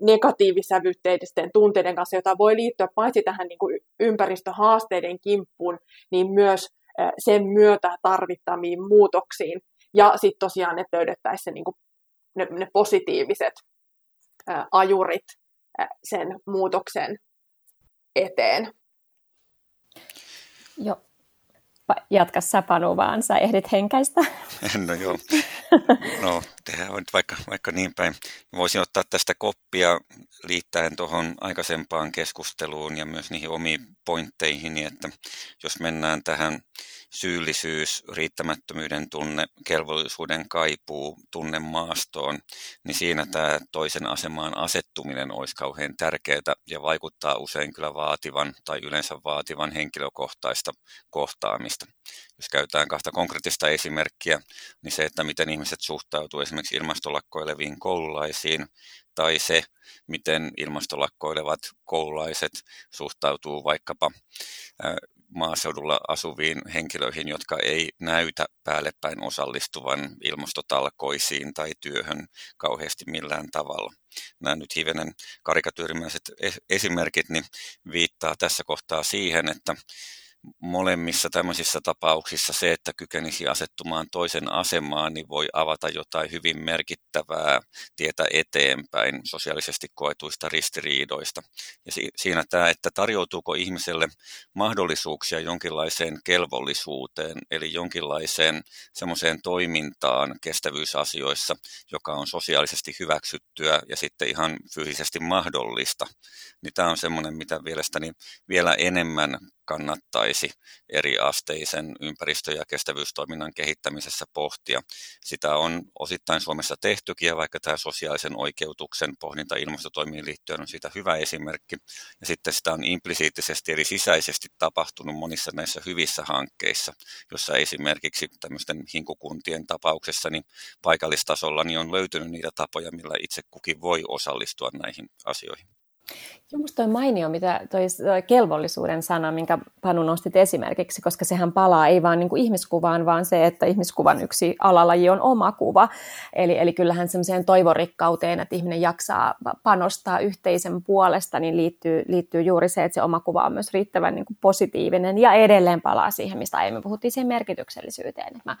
Speaker 2: negatiivisävytteisten tunteiden kanssa, jota voi liittyä paitsi tähän niin kuin ympäristöhaasteiden kimppuun, niin myös sen myötä tarvittamiin muutoksiin. Ja sitten tosiaan, että löydettäisiin se niin kuin ne, ne positiiviset ää, ajurit ää, sen muutoksen eteen.
Speaker 4: Joo. Jatka sä Panu vaan, sä ehdit henkäistä.
Speaker 5: No joo, no tehdään nyt vaikka, vaikka niin päin. Voisin ottaa tästä koppia liittäen tuohon aikaisempaan keskusteluun ja myös niihin omiin pointteihin, että jos mennään tähän syyllisyys, riittämättömyyden tunne, kelvollisuuden kaipuu, tunne maastoon, niin siinä tämä toisen asemaan asettuminen olisi kauhean tärkeää ja vaikuttaa usein kyllä vaativan tai yleensä vaativan henkilökohtaista kohtaamista. Jos käytetään kahta konkreettista esimerkkiä, niin se, että miten ihmiset suhtautuu esimerkiksi ilmastolakkoileviin koululaisiin, tai se, miten ilmastolakkoilevat koululaiset suhtautuu vaikkapa maaseudulla asuviin henkilöihin, jotka ei näytä päälle päin osallistuvan ilmastotalkoisiin tai työhön kauheasti millään tavalla. Nämä nyt hivenen karikatyyrimäiset esimerkit niin viittaa tässä kohtaa siihen, että molemmissa tämmöisissä tapauksissa se, että kykenisi asettumaan toisen asemaan, niin voi avata jotain hyvin merkittävää tietä eteenpäin sosiaalisesti koetuista ristiriidoista. Ja siinä tämä, että tarjoutuuko ihmiselle mahdollisuuksia jonkinlaiseen kelvollisuuteen, eli jonkinlaiseen semmoiseen toimintaan kestävyysasioissa, joka on sosiaalisesti hyväksyttyä ja sitten ihan fyysisesti mahdollista, niin tämä on semmoinen, mitä mielestäni vielä enemmän kannattaisi eri asteisen ympäristö- ja kestävyystoiminnan kehittämisessä pohtia. Sitä on osittain Suomessa tehtykin, ja vaikka tämä sosiaalisen oikeutuksen pohdinta ilmastotoimiin liittyen on siitä hyvä esimerkki. Ja sitten sitä on implisiittisesti eli sisäisesti tapahtunut monissa näissä hyvissä hankkeissa, jossa esimerkiksi tämmöisten hinkukuntien tapauksessa niin paikallistasolla niin on löytynyt niitä tapoja, millä itse kukin voi osallistua näihin asioihin.
Speaker 4: Minusta toi mainio, mitä toi, toi kelvollisuuden sana, minkä Panu nostit esimerkiksi, koska sehän palaa ei vaan niin ihmiskuvaan, vaan se, että ihmiskuvan yksi alalaji on oma kuva. Eli, eli kyllähän semmoiseen toivorikkauteen, että ihminen jaksaa panostaa yhteisen puolesta, niin liittyy, liittyy juuri se, että se oma kuva on myös riittävän niin positiivinen ja edelleen palaa siihen, mistä aiemmin puhuttiin, siihen merkityksellisyyteen. Että mä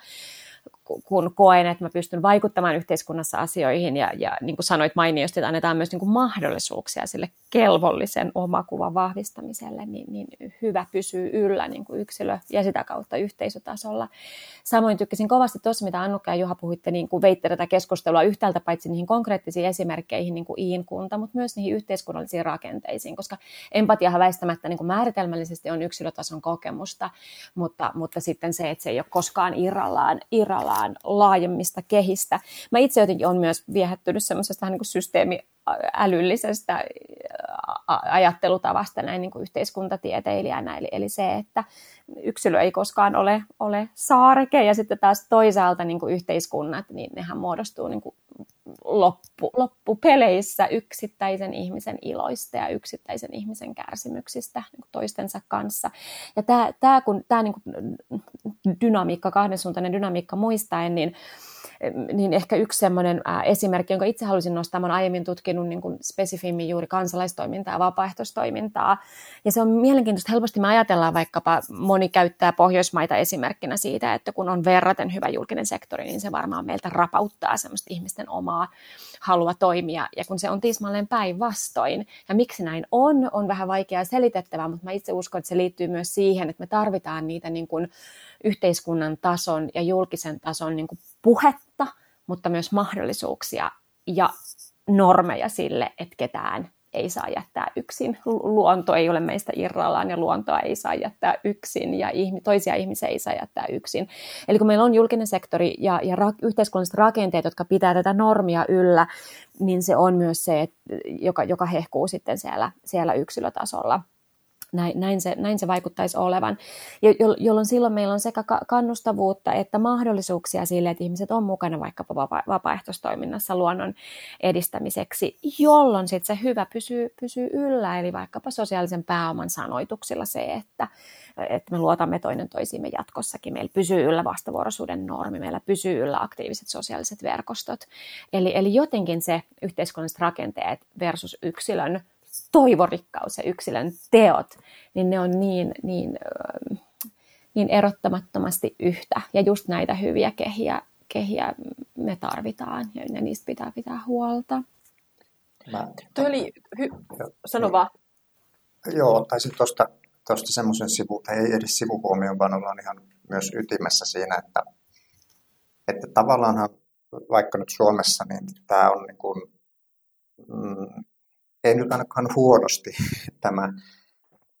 Speaker 4: kun koen, että mä pystyn vaikuttamaan yhteiskunnassa asioihin ja, ja niin kuin sanoit mainiosti, että annetaan myös niin kuin mahdollisuuksia sille kelvollisen omakuvan vahvistamiselle, niin, niin hyvä pysyy yllä niin kuin yksilö ja sitä kautta yhteisötasolla. Samoin tykkäsin kovasti tuossa, mitä Annukka ja Juha puhuitte, niin kuin veitte tätä keskustelua yhtäältä paitsi niihin konkreettisiin esimerkkeihin, niin kuin iinkunta, mutta myös niihin yhteiskunnallisiin rakenteisiin, koska empatiahan väistämättä niin kuin määritelmällisesti on yksilötason kokemusta, mutta, mutta sitten se, että se ei ole koskaan irrallaan, irrallaan laajemmista kehistä. Mä itse jotenkin olen myös viehättynyt semmoisesta niin systeemiälyllisestä ajattelutavasta näin niin kuin yhteiskuntatieteilijänä, eli, eli se, että yksilö ei koskaan ole, ole saareke, ja sitten taas toisaalta niin kuin yhteiskunnat, niin nehän muodostuu niin kuin loppu, loppupeleissä yksittäisen ihmisen iloista ja yksittäisen ihmisen kärsimyksistä niin kuin toistensa kanssa. Ja tämä, tämä, kun, tämä niin kuin dynamiikka, kahdensuuntainen dynamiikka muistaen, niin niin ehkä yksi sellainen esimerkki, jonka itse haluaisin nostaa, olen aiemmin tutkinut niin kuin spesifimmin juuri kansalaistoimintaa ja vapaaehtoistoimintaa. Ja se on mielenkiintoista, helposti me ajatellaan vaikkapa, moni käyttää Pohjoismaita esimerkkinä siitä, että kun on verraten hyvä julkinen sektori, niin se varmaan meiltä rapauttaa semmoista ihmisten omaa halua toimia. Ja kun se on tismalleen päinvastoin. Ja miksi näin on, on vähän vaikeaa selitettävää, mutta mä itse uskon, että se liittyy myös siihen, että me tarvitaan niitä niin kuin yhteiskunnan tason ja julkisen tason niin kuin puhetta, mutta myös mahdollisuuksia ja normeja sille, että ketään ei saa jättää yksin. Luonto ei ole meistä irrallaan ja luontoa ei saa jättää yksin ja toisia ihmisiä ei saa jättää yksin. Eli kun meillä on julkinen sektori ja, ja ra- yhteiskunnalliset rakenteet, jotka pitää tätä normia yllä, niin se on myös se, että, joka, joka hehkuu sitten siellä, siellä yksilötasolla näin, näin, se, näin se vaikuttaisi olevan, jo, jolloin silloin meillä on sekä kannustavuutta että mahdollisuuksia sille, että ihmiset on mukana vaikkapa vapa- vapaaehtoistoiminnassa luonnon edistämiseksi, jolloin sitten se hyvä pysyy, pysyy yllä, eli vaikkapa sosiaalisen pääoman sanoituksilla se, että, että me luotamme toinen toisiimme jatkossakin. Meillä pysyy yllä vastavuoroisuuden normi, meillä pysyy yllä aktiiviset sosiaaliset verkostot. Eli, eli jotenkin se yhteiskunnalliset rakenteet versus yksilön toivorikkaus ja yksilön teot, niin ne on niin, niin, niin erottamattomasti yhtä. Ja just näitä hyviä kehiä, kehiä me tarvitaan ja niistä pitää pitää huolta.
Speaker 2: Mä, Tuo oli, hy- sano niin. vaan.
Speaker 3: Joo, ottaisin tuosta tuosta semmoisen sivu, ei edes sivuhuomioon, vaan ollaan ihan myös ytimessä siinä, että, että tavallaanhan vaikka nyt Suomessa, niin tämä on niin kuin, mm, ei nyt ainakaan huonosti tämä,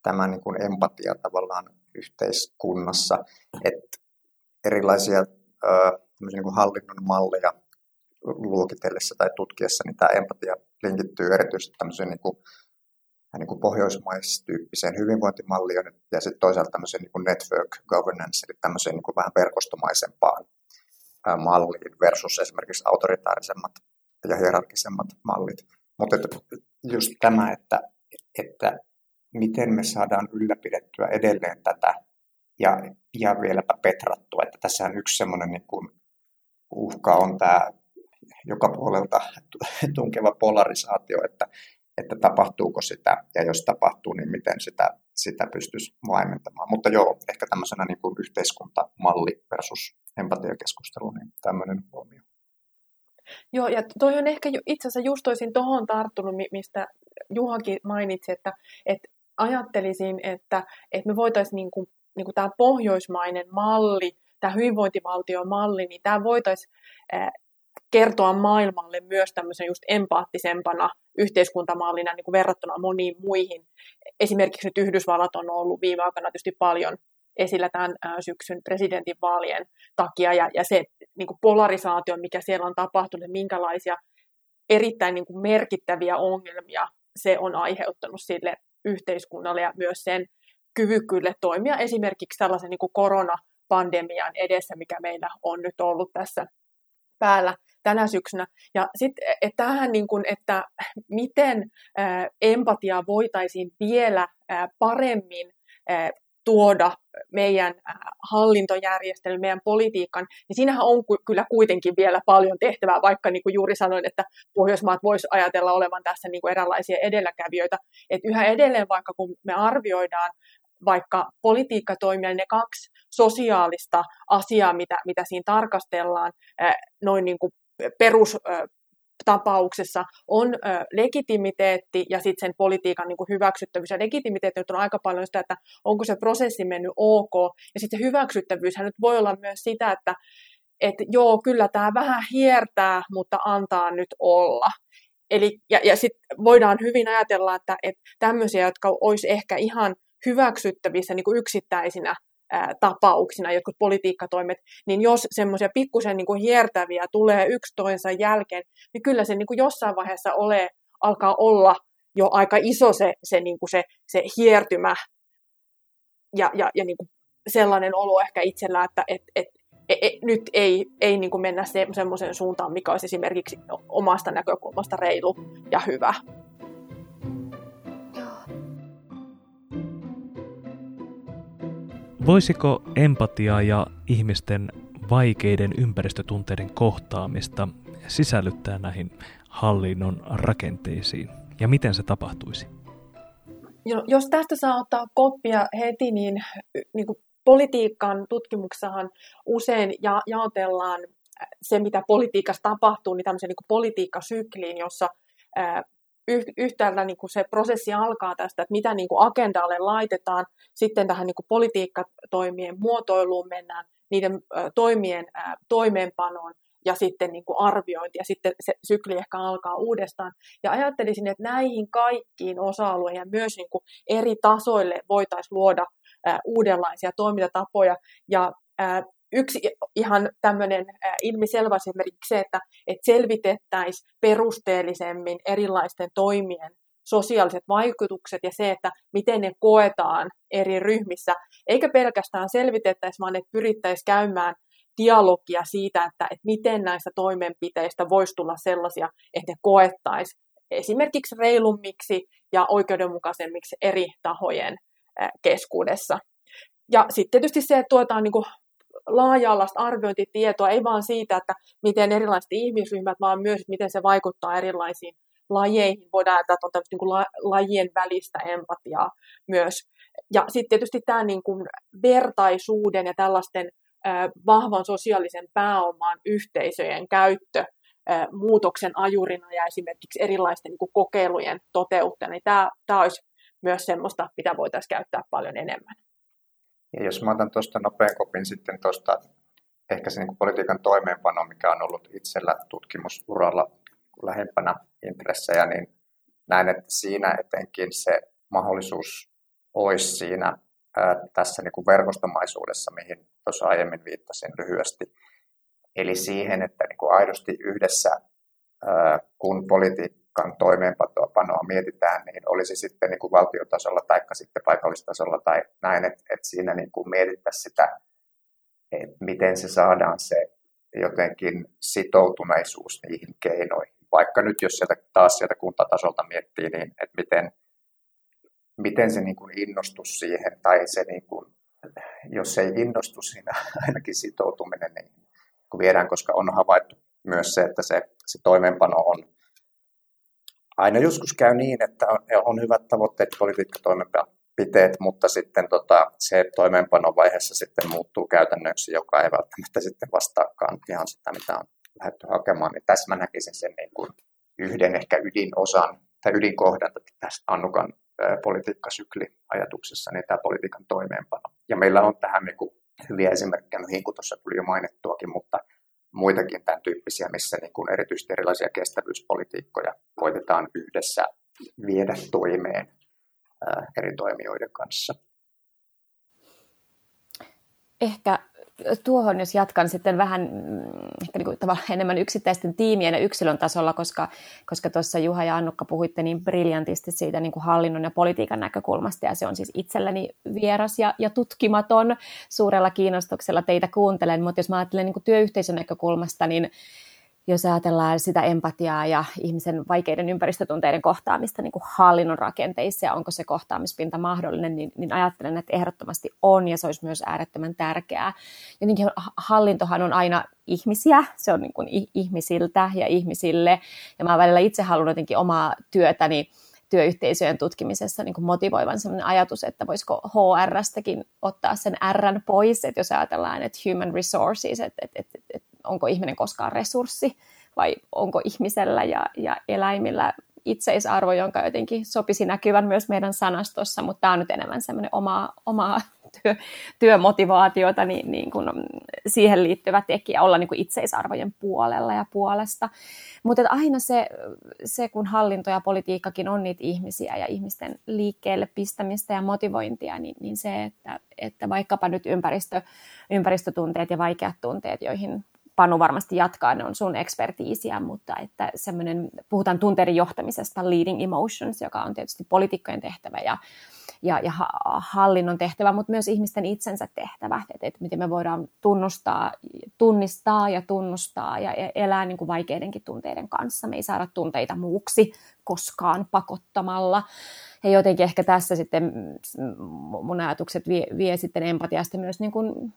Speaker 3: tämä niin kuin empatia tavallaan yhteiskunnassa, että erilaisia ö, niin kuin hallinnon malleja luokitellessa tai tutkiessa, niin tämä empatia linkittyy erityisesti tämmöiseen niin kuin, niin kuin pohjoismaistyyppiseen hyvinvointimalliin ja sitten toisaalta tämmöiseen niin kuin network governance, eli tämmöiseen niin kuin vähän verkostomaisempaan malliin versus esimerkiksi autoritaarisemmat ja hierarkisemmat mallit. Mutta just tämä, että, että miten me saadaan ylläpidettyä edelleen tätä ja, ja vieläpä petrattua, että tässä on yksi semmoinen niin kuin uhka on tämä joka puolelta tunkeva polarisaatio, että, että tapahtuuko sitä ja jos tapahtuu, niin miten sitä, sitä pystyisi vaimentamaan. Mutta joo, ehkä tämmöisenä niin kuin yhteiskuntamalli versus empatiakeskustelu, niin tämmöinen huomio.
Speaker 2: Joo, ja toi on ehkä itse asiassa just toisin tuohon tarttunut, mistä Juhakin mainitsi, että, että ajattelisin, että, että me voitaisiin niin kuin, niin kuin tämä pohjoismainen malli, tämä hyvinvointivaltion malli, niin tämä voitaisiin kertoa maailmalle myös tämmöisen just empaattisempana yhteiskuntamallina niin kuin verrattuna moniin muihin. Esimerkiksi nyt Yhdysvallat on ollut viime aikoina tietysti paljon esillä tämän syksyn presidentinvaalien takia ja, ja se niin kuin polarisaatio, mikä siellä on tapahtunut, minkälaisia erittäin niin kuin merkittäviä ongelmia se on aiheuttanut sille yhteiskunnalle ja myös sen kyvykkyydelle toimia esimerkiksi tällaisen niin kuin koronapandemian edessä, mikä meillä on nyt ollut tässä päällä tänä syksynä. Ja sitten et tähän, niin kuin, että miten ää, empatiaa voitaisiin vielä ää, paremmin ää, tuoda meidän äh, hallintojärjestelmän, meidän politiikan, niin siinähän on kyllä kuitenkin vielä paljon tehtävää, vaikka niin kuin juuri sanoin, että Pohjoismaat voisi ajatella olevan tässä niin kuin eräänlaisia edelläkävijöitä. Että yhä edelleen, vaikka kun me arvioidaan vaikka politiikkatoimia, ne kaksi sosiaalista asiaa, mitä, mitä siinä tarkastellaan, noin niin kuin perus tapauksessa on ö, legitimiteetti ja sitten sen politiikan niin kuin hyväksyttävyys. Ja legitimiteetti on aika paljon sitä, että onko se prosessi mennyt ok. Ja sitten se hyväksyttävyyshän nyt voi olla myös sitä, että että joo, kyllä tämä vähän hiertää, mutta antaa nyt olla. Eli, ja, ja sitten voidaan hyvin ajatella, että, että tämmöisiä, jotka olisi ehkä ihan hyväksyttävissä niin kuin yksittäisinä tapauksina, jotkut politiikkatoimet, niin jos semmoisia pikkusen niin kuin hiertäviä tulee yksi toisensa jälkeen, niin kyllä se niin kuin jossain vaiheessa ole, alkaa olla jo aika iso se, se, niin kuin se, se hiertymä ja, ja, ja niin kuin sellainen olo ehkä itsellä, että et, et, et, et, nyt ei, ei niin kuin mennä se, semmoiseen suuntaan, mikä olisi esimerkiksi omasta näkökulmasta reilu ja hyvä.
Speaker 1: Voisiko empatia ja ihmisten vaikeiden ympäristötunteiden kohtaamista sisällyttää näihin hallinnon rakenteisiin? Ja miten se tapahtuisi?
Speaker 2: Jos tästä saa ottaa koppia heti, niin, niin kuin politiikan tutkimuksessahan usein ja, jaotellaan se, mitä politiikassa tapahtuu, niin tämmöisen niin politiikkasykliin, jossa yhtäältä niin kuin se prosessi alkaa tästä, että mitä niin kuin agendalle laitetaan, sitten tähän niin kuin politiikkatoimien muotoiluun mennään, niiden toimien toimeenpanoon ja sitten niin kuin arviointi ja sitten se sykli ehkä alkaa uudestaan. Ja ajattelisin, että näihin kaikkiin osa-alueihin ja myös niin kuin eri tasoille voitaisiin luoda uudenlaisia toimintatapoja ja yksi ihan tämmöinen ilmiselvä esimerkiksi se, että, että selvitettäisiin perusteellisemmin erilaisten toimien sosiaaliset vaikutukset ja se, että miten ne koetaan eri ryhmissä, eikä pelkästään selvitettäisi, vaan että pyrittäisiin käymään dialogia siitä, että, että miten näistä toimenpiteistä voisi tulla sellaisia, että ne koettaisiin esimerkiksi reilummiksi ja oikeudenmukaisemmiksi eri tahojen keskuudessa. Ja sitten tietysti se, että tuetaan niin laaja-alaista arviointitietoa, ei vaan siitä, että miten erilaiset ihmisryhmät, vaan myös, miten se vaikuttaa erilaisiin lajeihin. Voidaan ajatella, että on tämmöistä niin kuin lajien välistä empatiaa myös. Ja sitten tietysti tämä niin kuin vertaisuuden ja tällaisten vahvan sosiaalisen pääoman yhteisöjen käyttö muutoksen ajurina ja esimerkiksi erilaisten niin kuin kokeilujen toteuttajana, niin tämä, tämä olisi myös semmoista, mitä voitaisiin käyttää paljon enemmän.
Speaker 3: Ja jos mä otan tuosta nopean kopin sitten tuosta ehkä se niin politiikan toimeenpano, mikä on ollut itsellä tutkimusuralla lähempänä intressejä, niin näen, että siinä etenkin se mahdollisuus olisi siinä ää, tässä niin kuin verkostomaisuudessa, mihin tuossa aiemmin viittasin lyhyesti. Eli siihen, että niin kuin aidosti yhdessä, ää, kun politiikka politiikan toimeenpanoa mietitään, niin olisi sitten niin kuin valtiotasolla tai sitten paikallistasolla tai näin, että, että siinä niin kuin mietittäisiin sitä, että miten se saadaan se jotenkin sitoutuneisuus niihin keinoihin. Vaikka nyt jos sieltä, taas sieltä kuntatasolta miettii, niin että miten, miten se niin kuin innostus siihen, tai se niin kuin, jos ei innostu siinä ainakin sitoutuminen, niin kun viedään, koska on havaittu myös se, että se, se toimeenpano on aina joskus käy niin, että on hyvät tavoitteet, politiikkatoimenpiteet, mutta sitten tota, se toimeenpanovaiheessa sitten muuttuu käytännöksi, joka ei välttämättä sitten vastaakaan ihan sitä, mitä on lähdetty hakemaan. Niin tässä mä näkisin sen niin kuin yhden ehkä ydinosan tai ydinkohdan tästä Annukan politiikkasykli-ajatuksessa, niin tämä politiikan toimeenpano. Ja meillä on tähän niin kuin hyviä esimerkkejä, mihin kun tuossa tuli jo mainittuakin, mutta muitakin tämän tyyppisiä, missä niin kuin erityisesti erilaisia kestävyyspolitiikkoja koitetaan yhdessä viedä toimeen eri toimijoiden kanssa.
Speaker 4: Ehkä tuohon, jos jatkan sitten vähän mm, ehkä niin kuin enemmän yksittäisten tiimien ja yksilön tasolla, koska, koska tuossa Juha ja Annukka puhuitte niin briljantisti siitä niin kuin hallinnon ja politiikan näkökulmasta, ja se on siis itselleni vieras ja, ja tutkimaton. Suurella kiinnostuksella teitä kuuntelen, mutta jos mä ajattelen niin kuin työyhteisön näkökulmasta, niin jos ajatellaan sitä empatiaa ja ihmisen vaikeiden ympäristötunteiden kohtaamista niin kuin hallinnon rakenteissa ja onko se kohtaamispinta mahdollinen, niin, niin ajattelen, että ehdottomasti on ja se olisi myös äärettömän tärkeää. Jotenkin hallintohan on aina ihmisiä, se on niin kuin ihmisiltä ja ihmisille ja mä välillä itse haluan jotenkin omaa työtäni työyhteisöjen tutkimisessa niin kuin motivoivan sellainen ajatus, että voisiko HRstäkin ottaa sen R pois, että jos ajatellaan, että human resources, että, että, että, että onko ihminen koskaan resurssi vai onko ihmisellä ja, ja eläimillä itseisarvo, jonka jotenkin sopisi näkyvän myös meidän sanastossa, mutta tämä on nyt enemmän semmoinen omaa työ, työmotivaatiota, niin, niin kuin siihen liittyvä tekijä, olla niin kuin itseisarvojen puolella ja puolesta. Mutta aina se, se, kun hallinto ja politiikkakin on niitä ihmisiä ja ihmisten liikkeelle pistämistä ja motivointia, niin, niin se, että, että vaikkapa nyt ympäristö, ympäristötunteet ja vaikeat tunteet, joihin Panu varmasti jatkaa, ne on sun ekspertiisiä, mutta että semmoinen, puhutaan tunteiden johtamisesta, leading emotions, joka on tietysti poliitikkojen tehtävä ja, ja, ja hallinnon tehtävä, mutta myös ihmisten itsensä tehtävä, että, että miten me voidaan tunnustaa, tunnistaa ja tunnustaa ja elää niin kuin vaikeidenkin tunteiden kanssa. Me ei saada tunteita muuksi koskaan pakottamalla. Ja jotenkin ehkä tässä sitten mun ajatukset vie, vie sitten empatiasta myös niin kuin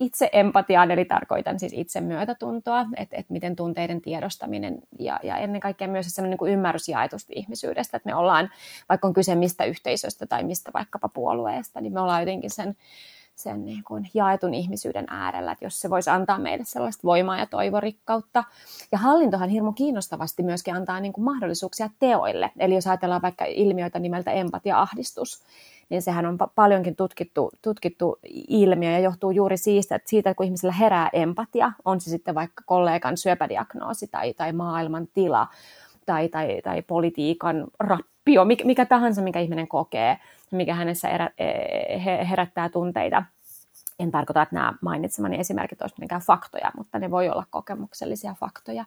Speaker 4: itse empatiaan, eli tarkoitan siis itse myötätuntoa, että, että miten tunteiden tiedostaminen ja, ja ennen kaikkea myös sellainen niin ymmärrys jaetusti ihmisyydestä, että me ollaan, vaikka on kyse mistä yhteisöstä tai mistä vaikkapa puolueesta, niin me ollaan jotenkin sen, sen niin kuin jaetun ihmisyyden äärellä, että jos se voisi antaa meille sellaista voimaa ja toivorikkautta. Ja hallintohan hirmu kiinnostavasti myöskin antaa niin kuin mahdollisuuksia teoille. Eli jos ajatellaan vaikka ilmiöitä nimeltä empatia-ahdistus, niin sehän on paljonkin tutkittu, tutkittu ilmiö ja johtuu juuri siitä, että siitä, kun ihmisellä herää empatia, on se sitten vaikka kollegan syöpädiagnoosi tai, tai maailman tila tai, tai, tai politiikan rappio, mikä, mikä tahansa, mikä ihminen kokee, mikä hänessä erä, e, herättää tunteita – en tarkoita, että nämä mainitsemani esimerkit olisivat mitenkään faktoja, mutta ne voi olla kokemuksellisia faktoja.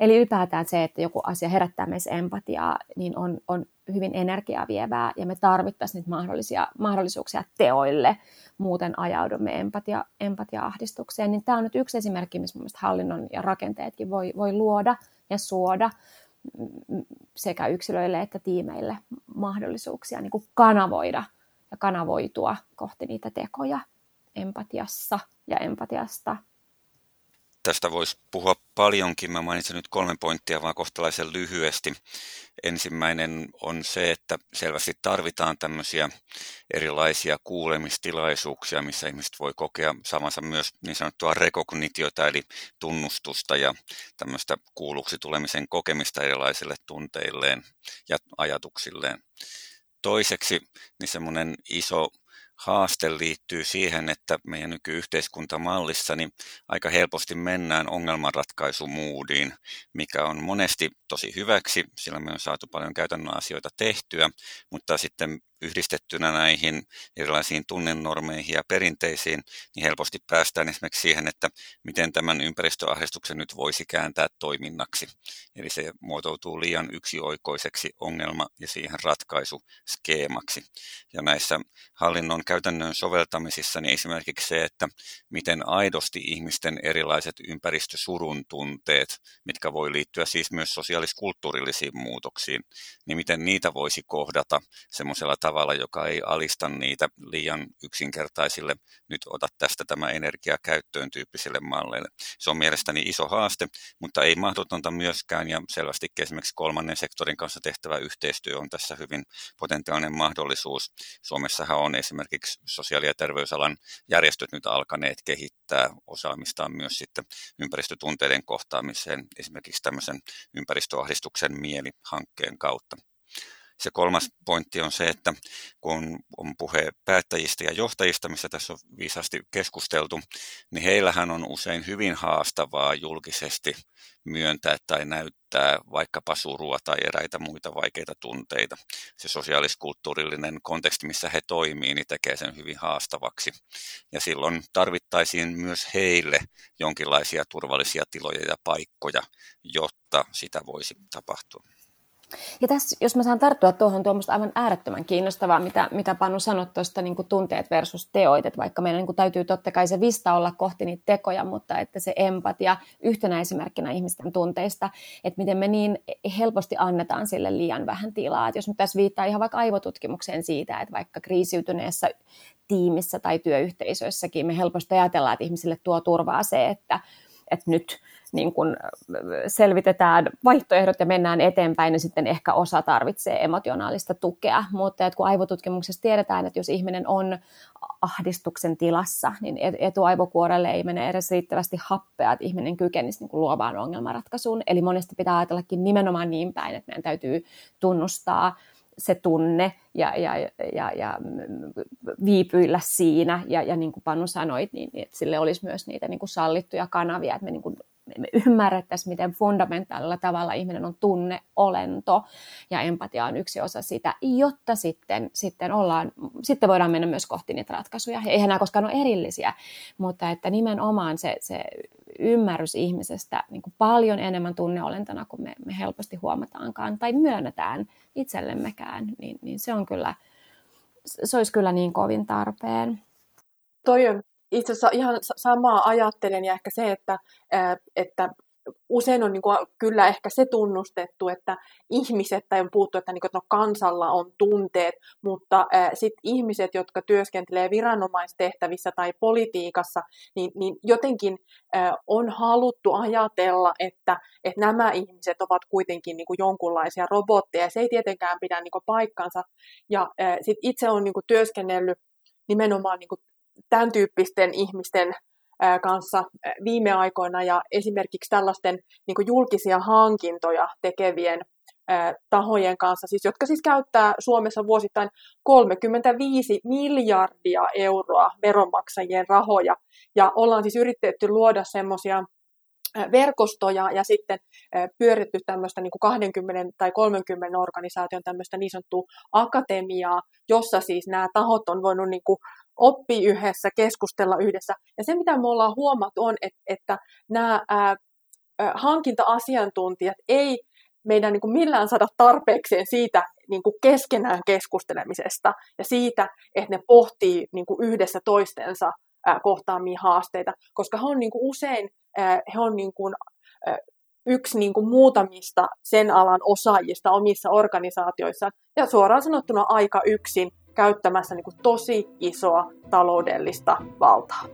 Speaker 4: Eli ylipäätään se, että joku asia herättää meissä empatiaa, niin on, on hyvin energiaa vievää ja me tarvittaisiin niitä mahdollisia, mahdollisuuksia teoille, muuten ajaudumme empatia, empatia-ahdistukseen. Niin tämä on nyt yksi esimerkki, missä mielestäni hallinnon ja rakenteetkin voi, voi luoda ja suoda sekä yksilöille että tiimeille mahdollisuuksia niin kuin kanavoida ja kanavoitua kohti niitä tekoja empatiassa ja empatiasta.
Speaker 5: Tästä voisi puhua paljonkin. Mä mainitsen nyt kolme pointtia vaan kohtalaisen lyhyesti. Ensimmäinen on se, että selvästi tarvitaan tämmöisiä erilaisia kuulemistilaisuuksia, missä ihmiset voi kokea samansa myös niin sanottua rekognitiota, eli tunnustusta ja tämmöistä kuulluksi tulemisen kokemista erilaisille tunteilleen ja ajatuksilleen. Toiseksi niin semmoinen iso haaste liittyy siihen, että meidän nykyyhteiskuntamallissa niin aika helposti mennään ongelmanratkaisumuudiin, mikä on monesti tosi hyväksi, sillä me on saatu paljon käytännön asioita tehtyä, mutta sitten yhdistettynä näihin erilaisiin tunnenormeihin ja perinteisiin, niin helposti päästään esimerkiksi siihen, että miten tämän ympäristöahdistuksen nyt voisi kääntää toiminnaksi. Eli se muotoutuu liian yksioikoiseksi ongelma- ja siihen ratkaisuskeemaksi. Ja näissä hallinnon käytännön soveltamisissa niin esimerkiksi se, että miten aidosti ihmisten erilaiset ympäristösurun tunteet, mitkä voi liittyä siis myös sosiaalis-kulttuurillisiin muutoksiin, niin miten niitä voisi kohdata semmoisella tavalla, tavalla, joka ei alista niitä liian yksinkertaisille, nyt ota tästä tämä energia käyttöön tyyppisille malleille. Se on mielestäni iso haaste, mutta ei mahdotonta myöskään, ja selvästi esimerkiksi kolmannen sektorin kanssa tehtävä yhteistyö on tässä hyvin potentiaalinen mahdollisuus. Suomessahan on esimerkiksi sosiaali- ja terveysalan järjestöt nyt alkaneet kehittää osaamistaan myös sitten ympäristötunteiden kohtaamiseen, esimerkiksi tämmöisen ympäristöahdistuksen mielihankkeen kautta. Se kolmas pointti on se, että kun on puhe päättäjistä ja johtajista, missä tässä on viisasti keskusteltu, niin heillähän on usein hyvin haastavaa julkisesti myöntää tai näyttää vaikkapa surua tai eräitä muita vaikeita tunteita. Se sosiaaliskulttuurillinen konteksti, missä he toimii, niin tekee sen hyvin haastavaksi. Ja silloin tarvittaisiin myös heille jonkinlaisia turvallisia tiloja ja paikkoja, jotta sitä voisi tapahtua.
Speaker 4: Ja tässä, jos mä saan tarttua tuohon tuommoista aivan äärettömän kiinnostavaa, mitä, mitä Panu sanoi tuosta niin tunteet versus teoit, että vaikka meidän niin täytyy totta kai se vista olla kohti niitä tekoja, mutta että se empatia yhtenä esimerkkinä ihmisten tunteista, että miten me niin helposti annetaan sille liian vähän tilaa. Että jos nyt tässä viittaa ihan vaikka aivotutkimukseen siitä, että vaikka kriisiytyneessä tiimissä tai työyhteisöissäkin me helposti ajatellaan, että ihmisille tuo turvaa se, että että nyt niin kun selvitetään vaihtoehdot ja mennään eteenpäin, niin sitten ehkä osa tarvitsee emotionaalista tukea. Mutta että kun aivotutkimuksessa tiedetään, että jos ihminen on ahdistuksen tilassa, niin etuaivokuorelle ei mene edes riittävästi happea, että ihminen kykenisi niin luovaan ongelmanratkaisuun. Eli monesti pitää ajatellakin nimenomaan niin päin, että meidän täytyy tunnustaa se tunne ja, ja, ja, ja viipyillä siinä. Ja, ja niin kuin Panu sanoit, niin, niin että sille olisi myös niitä niin kuin sallittuja kanavia, että me niin kuin me ymmärrettäisiin, miten fundamentaalilla tavalla ihminen on tunneolento ja empatia on yksi osa sitä, jotta sitten, sitten, ollaan, sitten voidaan mennä myös kohti niitä ratkaisuja. Ja eihän nämä koskaan ole erillisiä, mutta että nimenomaan se, se ymmärrys ihmisestä niin kuin paljon enemmän tunneolentona kuin me, me helposti huomataankaan tai myönnetään itsellemmekään, niin, niin se on kyllä, se olisi kyllä niin kovin tarpeen.
Speaker 2: Toi on itse asiassa ihan samaa ajattelen ja ehkä se, että, että usein on niin kuin, kyllä ehkä se tunnustettu, että ihmiset, tai on puhuttu, että, niin kuin, että no, kansalla on tunteet, mutta sitten ihmiset, jotka työskentelee viranomaistehtävissä tai politiikassa, niin, niin jotenkin on haluttu ajatella, että, että nämä ihmiset ovat kuitenkin niin kuin jonkunlaisia robotteja, se ei tietenkään pidä niin kuin, paikkansa. Ja äh, sit itse on niin työskennellyt nimenomaan niin kuin, tämän tyyppisten ihmisten kanssa viime aikoina ja esimerkiksi tällaisten niin julkisia hankintoja tekevien tahojen kanssa, siis, jotka siis käyttää Suomessa vuosittain 35 miljardia euroa veronmaksajien rahoja. Ja ollaan siis yritetty luoda semmoisia verkostoja ja sitten pyöritty tämmöistä niin kuin 20 tai 30 organisaation tämmöistä niin sanottua akatemiaa, jossa siis nämä tahot on voinut niin kuin oppia yhdessä, keskustella yhdessä. Ja se, mitä me ollaan huomattu, on, että, että nämä ää, hankinta-asiantuntijat ei meidän niin kuin millään saada tarpeekseen siitä niin kuin keskenään keskustelemisesta ja siitä, että ne pohtii niin kuin yhdessä toistensa ää, kohtaamia haasteita, koska he on niin kuin usein he on niin kuin, yksi niin kuin muutamista sen alan osaajista omissa organisaatioissaan. Ja suoraan sanottuna aika yksin käyttämässä niin kuin tosi isoa taloudellista valtaa.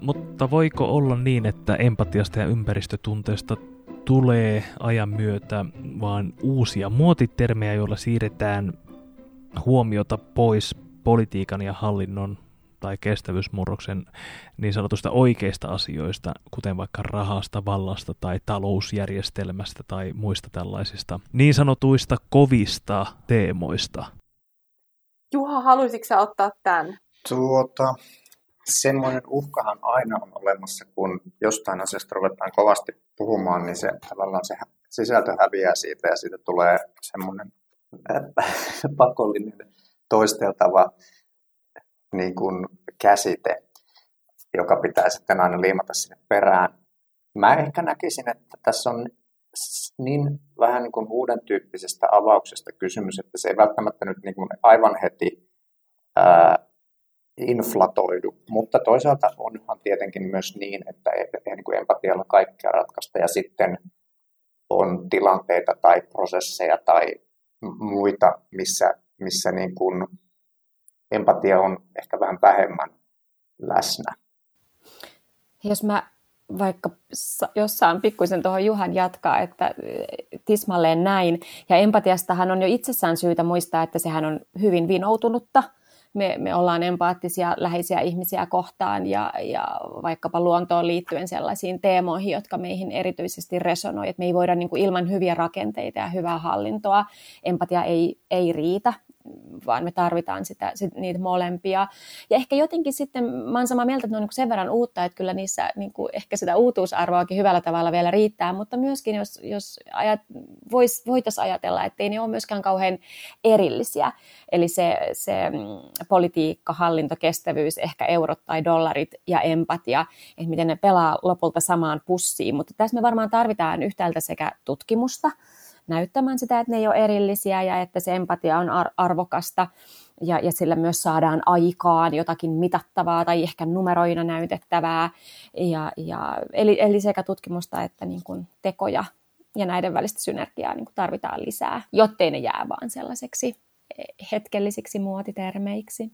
Speaker 1: Mutta voiko olla niin, että empatiasta ja ympäristötunteesta tulee ajan myötä vaan uusia muotitermejä, joilla siirretään huomiota pois politiikan ja hallinnon tai kestävyysmurroksen niin sanotusta oikeista asioista, kuten vaikka rahasta, vallasta tai talousjärjestelmästä tai muista tällaisista niin sanotuista kovista teemoista.
Speaker 2: Juha, haluaisitko ottaa tämän?
Speaker 3: Tuota, semmoinen uhkahan aina on olemassa, kun jostain asiasta ruvetaan kovasti puhumaan, niin se tavallaan se sisältö häviää siitä ja siitä tulee semmoinen pakollinen toisteltava niin kuin käsite, joka pitää sitten aina liimata sinne perään. Mä ehkä näkisin, että tässä on niin vähän niin kuin uuden tyyppisestä avauksesta kysymys, että se ei välttämättä nyt niin kuin aivan heti ää, inflatoidu, mutta toisaalta onhan tietenkin myös niin, että ei, niin kuin empatialla kaikkea ratkaista ja sitten on tilanteita tai prosesseja tai muita, missä, missä niin kuin empatia on ehkä vähän vähemmän läsnä.
Speaker 4: Jos mä vaikka jos saan pikkuisen tuohon Juhan jatkaa, että tismalleen näin. Ja empatiastahan on jo itsessään syytä muistaa, että sehän on hyvin vinoutunutta – me, me ollaan empaattisia läheisiä ihmisiä kohtaan ja, ja vaikkapa luontoon liittyen sellaisiin teemoihin, jotka meihin erityisesti resonoi, että me ei voida niin kuin ilman hyviä rakenteita ja hyvää hallintoa, empatia ei, ei riitä, vaan me tarvitaan sitä, sit, niitä molempia. Ja ehkä jotenkin sitten, mä oon samaa mieltä, että ne on niin sen verran uutta, että kyllä niissä niin kuin ehkä sitä uutuusarvoakin hyvällä tavalla vielä riittää, mutta myöskin jos, jos ajat, vois, voitaisiin ajatella, että ei ne ole myöskään kauhean erillisiä. Eli se, se mm, politiikka, hallinto, kestävyys, ehkä eurot tai dollarit ja empatia, että miten ne pelaa lopulta samaan pussiin. Mutta tässä me varmaan tarvitaan yhtäältä sekä tutkimusta, näyttämään sitä, että ne ei ole erillisiä ja että se empatia on ar- arvokasta ja, ja sillä myös saadaan aikaan jotakin mitattavaa tai ehkä numeroina näytettävää. Ja, ja, eli, eli sekä tutkimusta että niin kuin tekoja ja näiden välistä synergiaa niin kuin tarvitaan lisää, jottei ne jää vaan sellaiseksi hetkellisiksi muotitermeiksi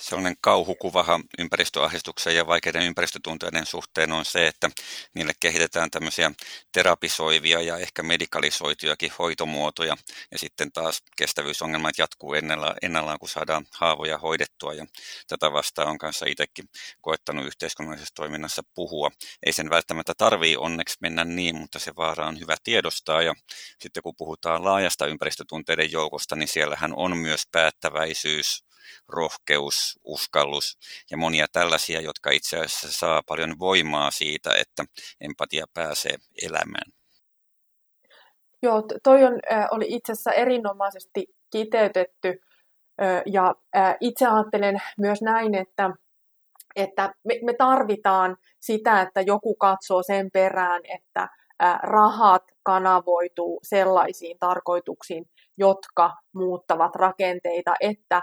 Speaker 5: sellainen kauhukuvaha ympäristöahdistuksen ja vaikeiden ympäristötunteiden suhteen on se, että niille kehitetään tämmöisiä terapisoivia ja ehkä medikalisoitujakin hoitomuotoja. Ja sitten taas kestävyysongelmat jatkuu ennallaan, kun saadaan haavoja hoidettua. Ja tätä vastaan on kanssa itsekin koettanut yhteiskunnallisessa toiminnassa puhua. Ei sen välttämättä tarvii onneksi mennä niin, mutta se vaara on hyvä tiedostaa. Ja sitten kun puhutaan laajasta ympäristötunteiden joukosta, niin siellähän on myös päättäväisyys, rohkeus, uskallus ja monia tällaisia, jotka itse asiassa saa paljon voimaa siitä, että empatia pääsee elämään.
Speaker 2: Joo, toi on, oli itse asiassa erinomaisesti kiteytetty ja itse ajattelen myös näin, että, että me, me tarvitaan sitä, että joku katsoo sen perään, että rahat kanavoituu sellaisiin tarkoituksiin, jotka muuttavat rakenteita, että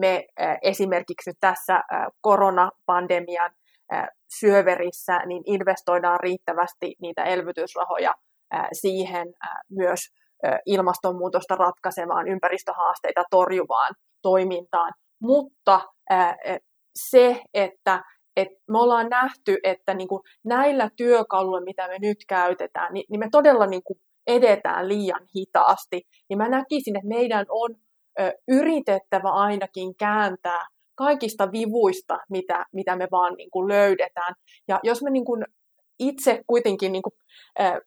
Speaker 2: me esimerkiksi nyt tässä koronapandemian syöverissä niin investoidaan riittävästi niitä elvytysrahoja siihen myös ilmastonmuutosta ratkaisemaan, ympäristöhaasteita torjuvaan toimintaan. Mutta se, että et me ollaan nähty, että niin kuin näillä työkaluilla, mitä me nyt käytetään, niin, niin me todella niin kuin edetään liian hitaasti. Niin mä näkisin, että meidän on yritettävä ainakin kääntää kaikista vivuista, mitä, mitä me vaan niin kuin löydetään. Ja jos me niin kuin itse kuitenkin, niin kuin, äh,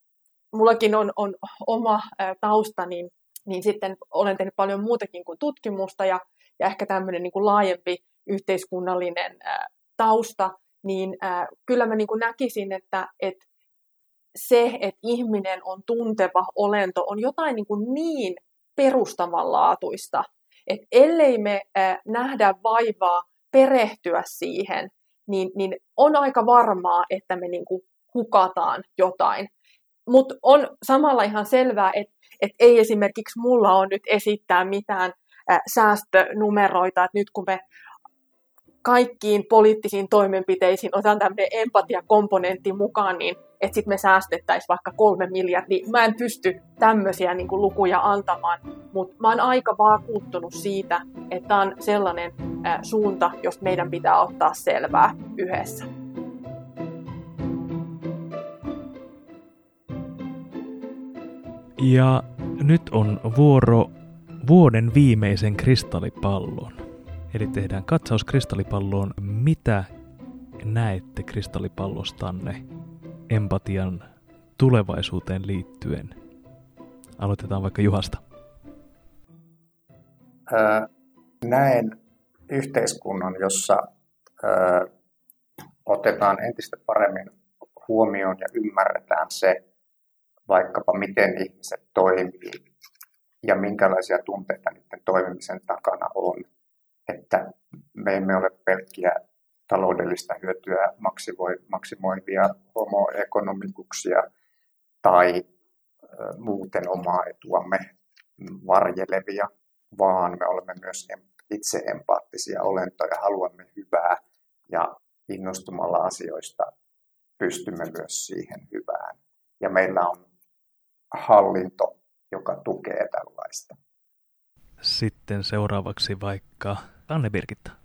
Speaker 2: mullakin on, on oma äh, tausta, niin, niin sitten olen tehnyt paljon muutakin kuin tutkimusta ja, ja ehkä tämmöinen niin kuin laajempi yhteiskunnallinen äh, tausta, niin äh, kyllä mä niin kuin näkisin, että, että se, että ihminen on tunteva olento, on jotain niin, kuin niin perustavanlaatuista. Et ellei me äh, nähdä vaivaa perehtyä siihen, niin, niin on aika varmaa, että me niinku hukataan jotain. Mutta on samalla ihan selvää, että et ei esimerkiksi mulla on nyt esittää mitään säästönumeroita, että nyt kun me kaikkiin poliittisiin toimenpiteisiin otan tämmöinen empatiakomponentti mukaan, niin että sitten me säästettäisiin vaikka kolme miljardia. Mä en pysty tämmöisiä niin kuin, lukuja antamaan, mutta mä oon aika vakuuttunut siitä, että tämä on sellainen suunta, josta meidän pitää ottaa selvää yhdessä.
Speaker 1: Ja nyt on vuoro vuoden viimeisen kristallipallon. Eli tehdään katsaus kristallipalloon. Mitä näette kristallipallostanne empatian tulevaisuuteen liittyen? Aloitetaan vaikka Juhasta.
Speaker 3: Näen yhteiskunnan, jossa otetaan entistä paremmin huomioon ja ymmärretään se, vaikkapa miten ihmiset toimii ja minkälaisia tunteita niiden toimimisen takana on. Että me emme ole pelkkiä taloudellista hyötyä maksimoivia homoekonomikuksia tai muuten omaa etuamme varjelevia, vaan me olemme myös itse empaattisia olentoja, haluamme hyvää ja innostumalla asioista pystymme myös siihen hyvään. Ja meillä on hallinto, joka tukee tällaista.
Speaker 1: Sitten seuraavaksi vaikka Anne Birgitta.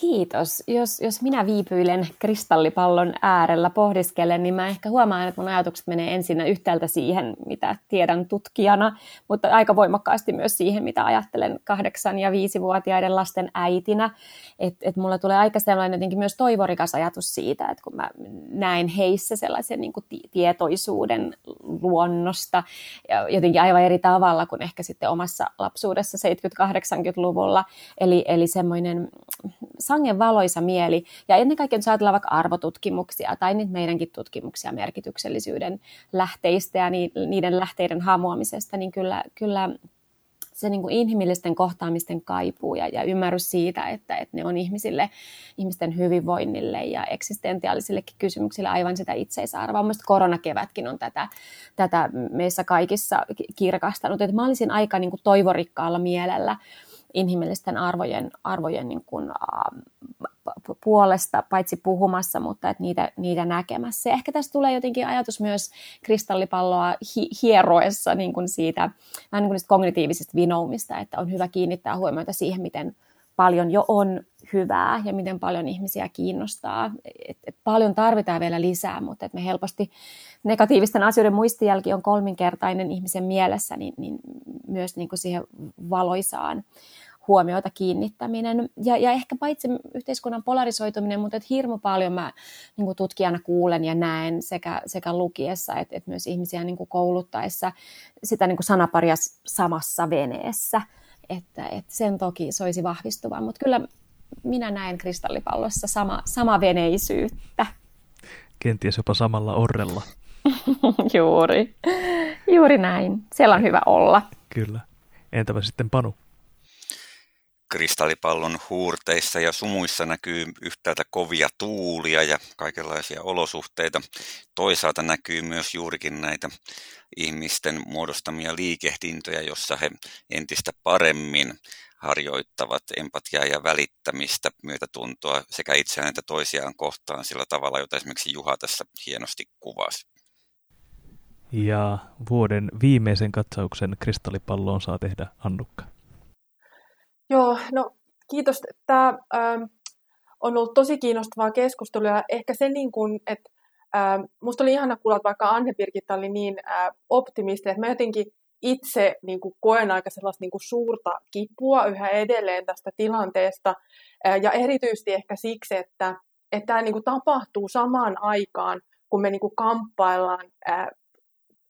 Speaker 4: Kiitos. Jos, jos minä viipyilen kristallipallon äärellä pohdiskelen, niin mä ehkä huomaan, että mun ajatukset menee ensin yhtäältä siihen, mitä tiedän tutkijana, mutta aika voimakkaasti myös siihen, mitä ajattelen kahdeksan- ja viisivuotiaiden lasten äitinä. Että et mulla tulee aika sellainen jotenkin myös toivorikas ajatus siitä, että kun mä näen heissä sellaisen niin kuin tietoisuuden luonnosta, ja jotenkin aivan eri tavalla kuin ehkä sitten omassa lapsuudessa 70-80-luvulla. Eli, eli semmoinen sangen valoisa mieli. Ja ennen kaikkea, jos ajatellaan vaikka arvotutkimuksia tai niitä meidänkin tutkimuksia merkityksellisyyden lähteistä ja niiden lähteiden hamuamisesta, niin kyllä, kyllä se niin kuin inhimillisten kohtaamisten kaipuu ja, ja ymmärrys siitä, että, että ne on ihmisille, ihmisten hyvinvoinnille ja eksistentiaalisillekin kysymyksille aivan sitä itseisarvoa. Mielestäni koronakevätkin on tätä, tätä meissä kaikissa kirkastanut. Että mä olisin aika niin kuin toivorikkaalla mielellä inhimillisten arvojen, arvojen niin kuin, puolesta paitsi puhumassa, mutta että niitä, niitä näkemässä. Ja ehkä tässä tulee jotenkin ajatus myös kristallipalloa hi- hieroessa niin kuin siitä, vähän niin kuin kognitiivisista vinoumista, että on hyvä kiinnittää huomiota siihen, miten paljon jo on hyvää ja miten paljon ihmisiä kiinnostaa. Et, et paljon tarvitaan vielä lisää, mutta et me helposti negatiivisten asioiden muistijälki on kolminkertainen ihmisen mielessä, niin, niin myös niin kuin siihen valoisaan huomiota kiinnittäminen. Ja, ja ehkä paitsi yhteiskunnan polarisoituminen, mutta et hirmu paljon mä niin kuin tutkijana kuulen ja näen sekä, sekä lukiessa että et myös ihmisiä niin kuin kouluttaessa sitä niin kuin sanaparia samassa veneessä. Että, että sen toki soisi vahvistuvan, mutta kyllä minä näen kristallipallossa sama, sama veneisyyttä.
Speaker 1: Kenties jopa samalla orrella.
Speaker 4: Juuri. Juuri näin. Siellä on hyvä olla.
Speaker 1: Kyllä. Entäpä sitten Panu?
Speaker 5: kristallipallon huurteissa ja sumuissa näkyy yhtäältä kovia tuulia ja kaikenlaisia olosuhteita. Toisaalta näkyy myös juurikin näitä ihmisten muodostamia liikehdintöjä, jossa he entistä paremmin harjoittavat empatiaa ja välittämistä, myötätuntoa sekä itseään että toisiaan kohtaan sillä tavalla, jota esimerkiksi Juha tässä hienosti kuvasi.
Speaker 1: Ja vuoden viimeisen katsauksen kristallipalloon saa tehdä Annukka.
Speaker 2: Joo, no kiitos. Tämä ähm, on ollut tosi kiinnostavaa keskustelua ja ehkä se, niin kuin, että ähm, musta oli ihana kuulla, että vaikka Anne Birgitta oli niin äh, optimisti, että mä jotenkin itse niin kuin koen aika sellaista niin kuin suurta kipua yhä edelleen tästä tilanteesta äh, ja erityisesti ehkä siksi, että, että tämä niin kuin tapahtuu samaan aikaan, kun me niin kuin kamppaillaan äh,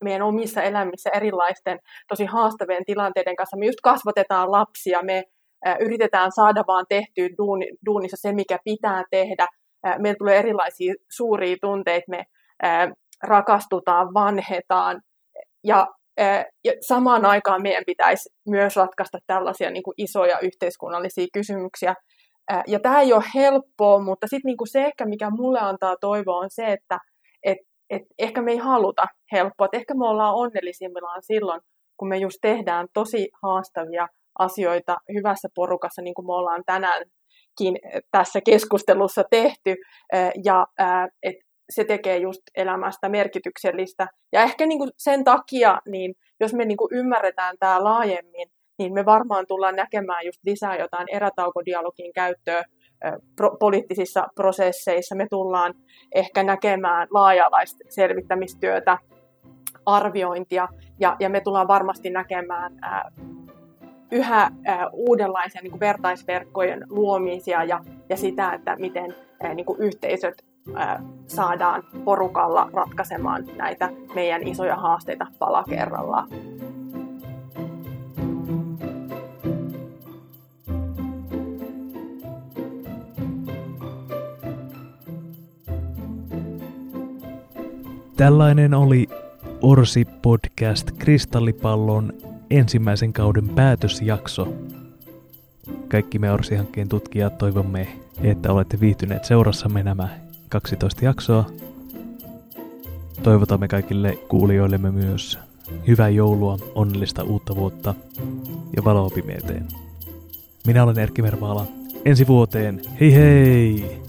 Speaker 2: meidän omissa elämissä erilaisten tosi haastavien tilanteiden kanssa. Me just kasvatetaan lapsia, me yritetään saada vaan tehtyä duuni, duunissa se, mikä pitää tehdä. Meillä tulee erilaisia suuria tunteita, me rakastutaan, vanhetaan ja, ja samaan aikaan meidän pitäisi myös ratkaista tällaisia niin kuin isoja yhteiskunnallisia kysymyksiä. Ja tämä ei ole helppoa, mutta sitten niin kuin se ehkä, mikä mulle antaa toivoa, on se, että et, et ehkä me ei haluta helppoa. Et ehkä me ollaan onnellisimmillaan silloin, kun me just tehdään tosi haastavia asioita hyvässä porukassa, niin kuin me ollaan tänäänkin tässä keskustelussa tehty, ja et se tekee just elämästä merkityksellistä. Ja ehkä niin kuin sen takia, niin jos me niin kuin ymmärretään tämä laajemmin, niin me varmaan tullaan näkemään just lisää jotain erätaukodialogin käyttöä pro- poliittisissa prosesseissa. Me tullaan ehkä näkemään laajalaista selvittämistyötä, arviointia, ja, ja me tullaan varmasti näkemään ää, yhä äh, uudenlaisia niin kuin vertaisverkkojen luomisia ja, ja sitä, että miten äh, niin kuin yhteisöt äh, saadaan porukalla ratkaisemaan näitä meidän isoja haasteita pala kerrallaan.
Speaker 1: Tällainen oli Orsi Podcast Kristallipallon ensimmäisen kauden päätösjakso. Kaikki me Orsi-hankkeen tutkijat toivomme, että olette viihtyneet seurassamme nämä 12 jaksoa. Toivotamme kaikille kuulijoillemme myös hyvää joulua, onnellista uutta vuotta ja valoa pimeyteen. Minä olen Erkki Mervaala. Ensi vuoteen. Hei hei!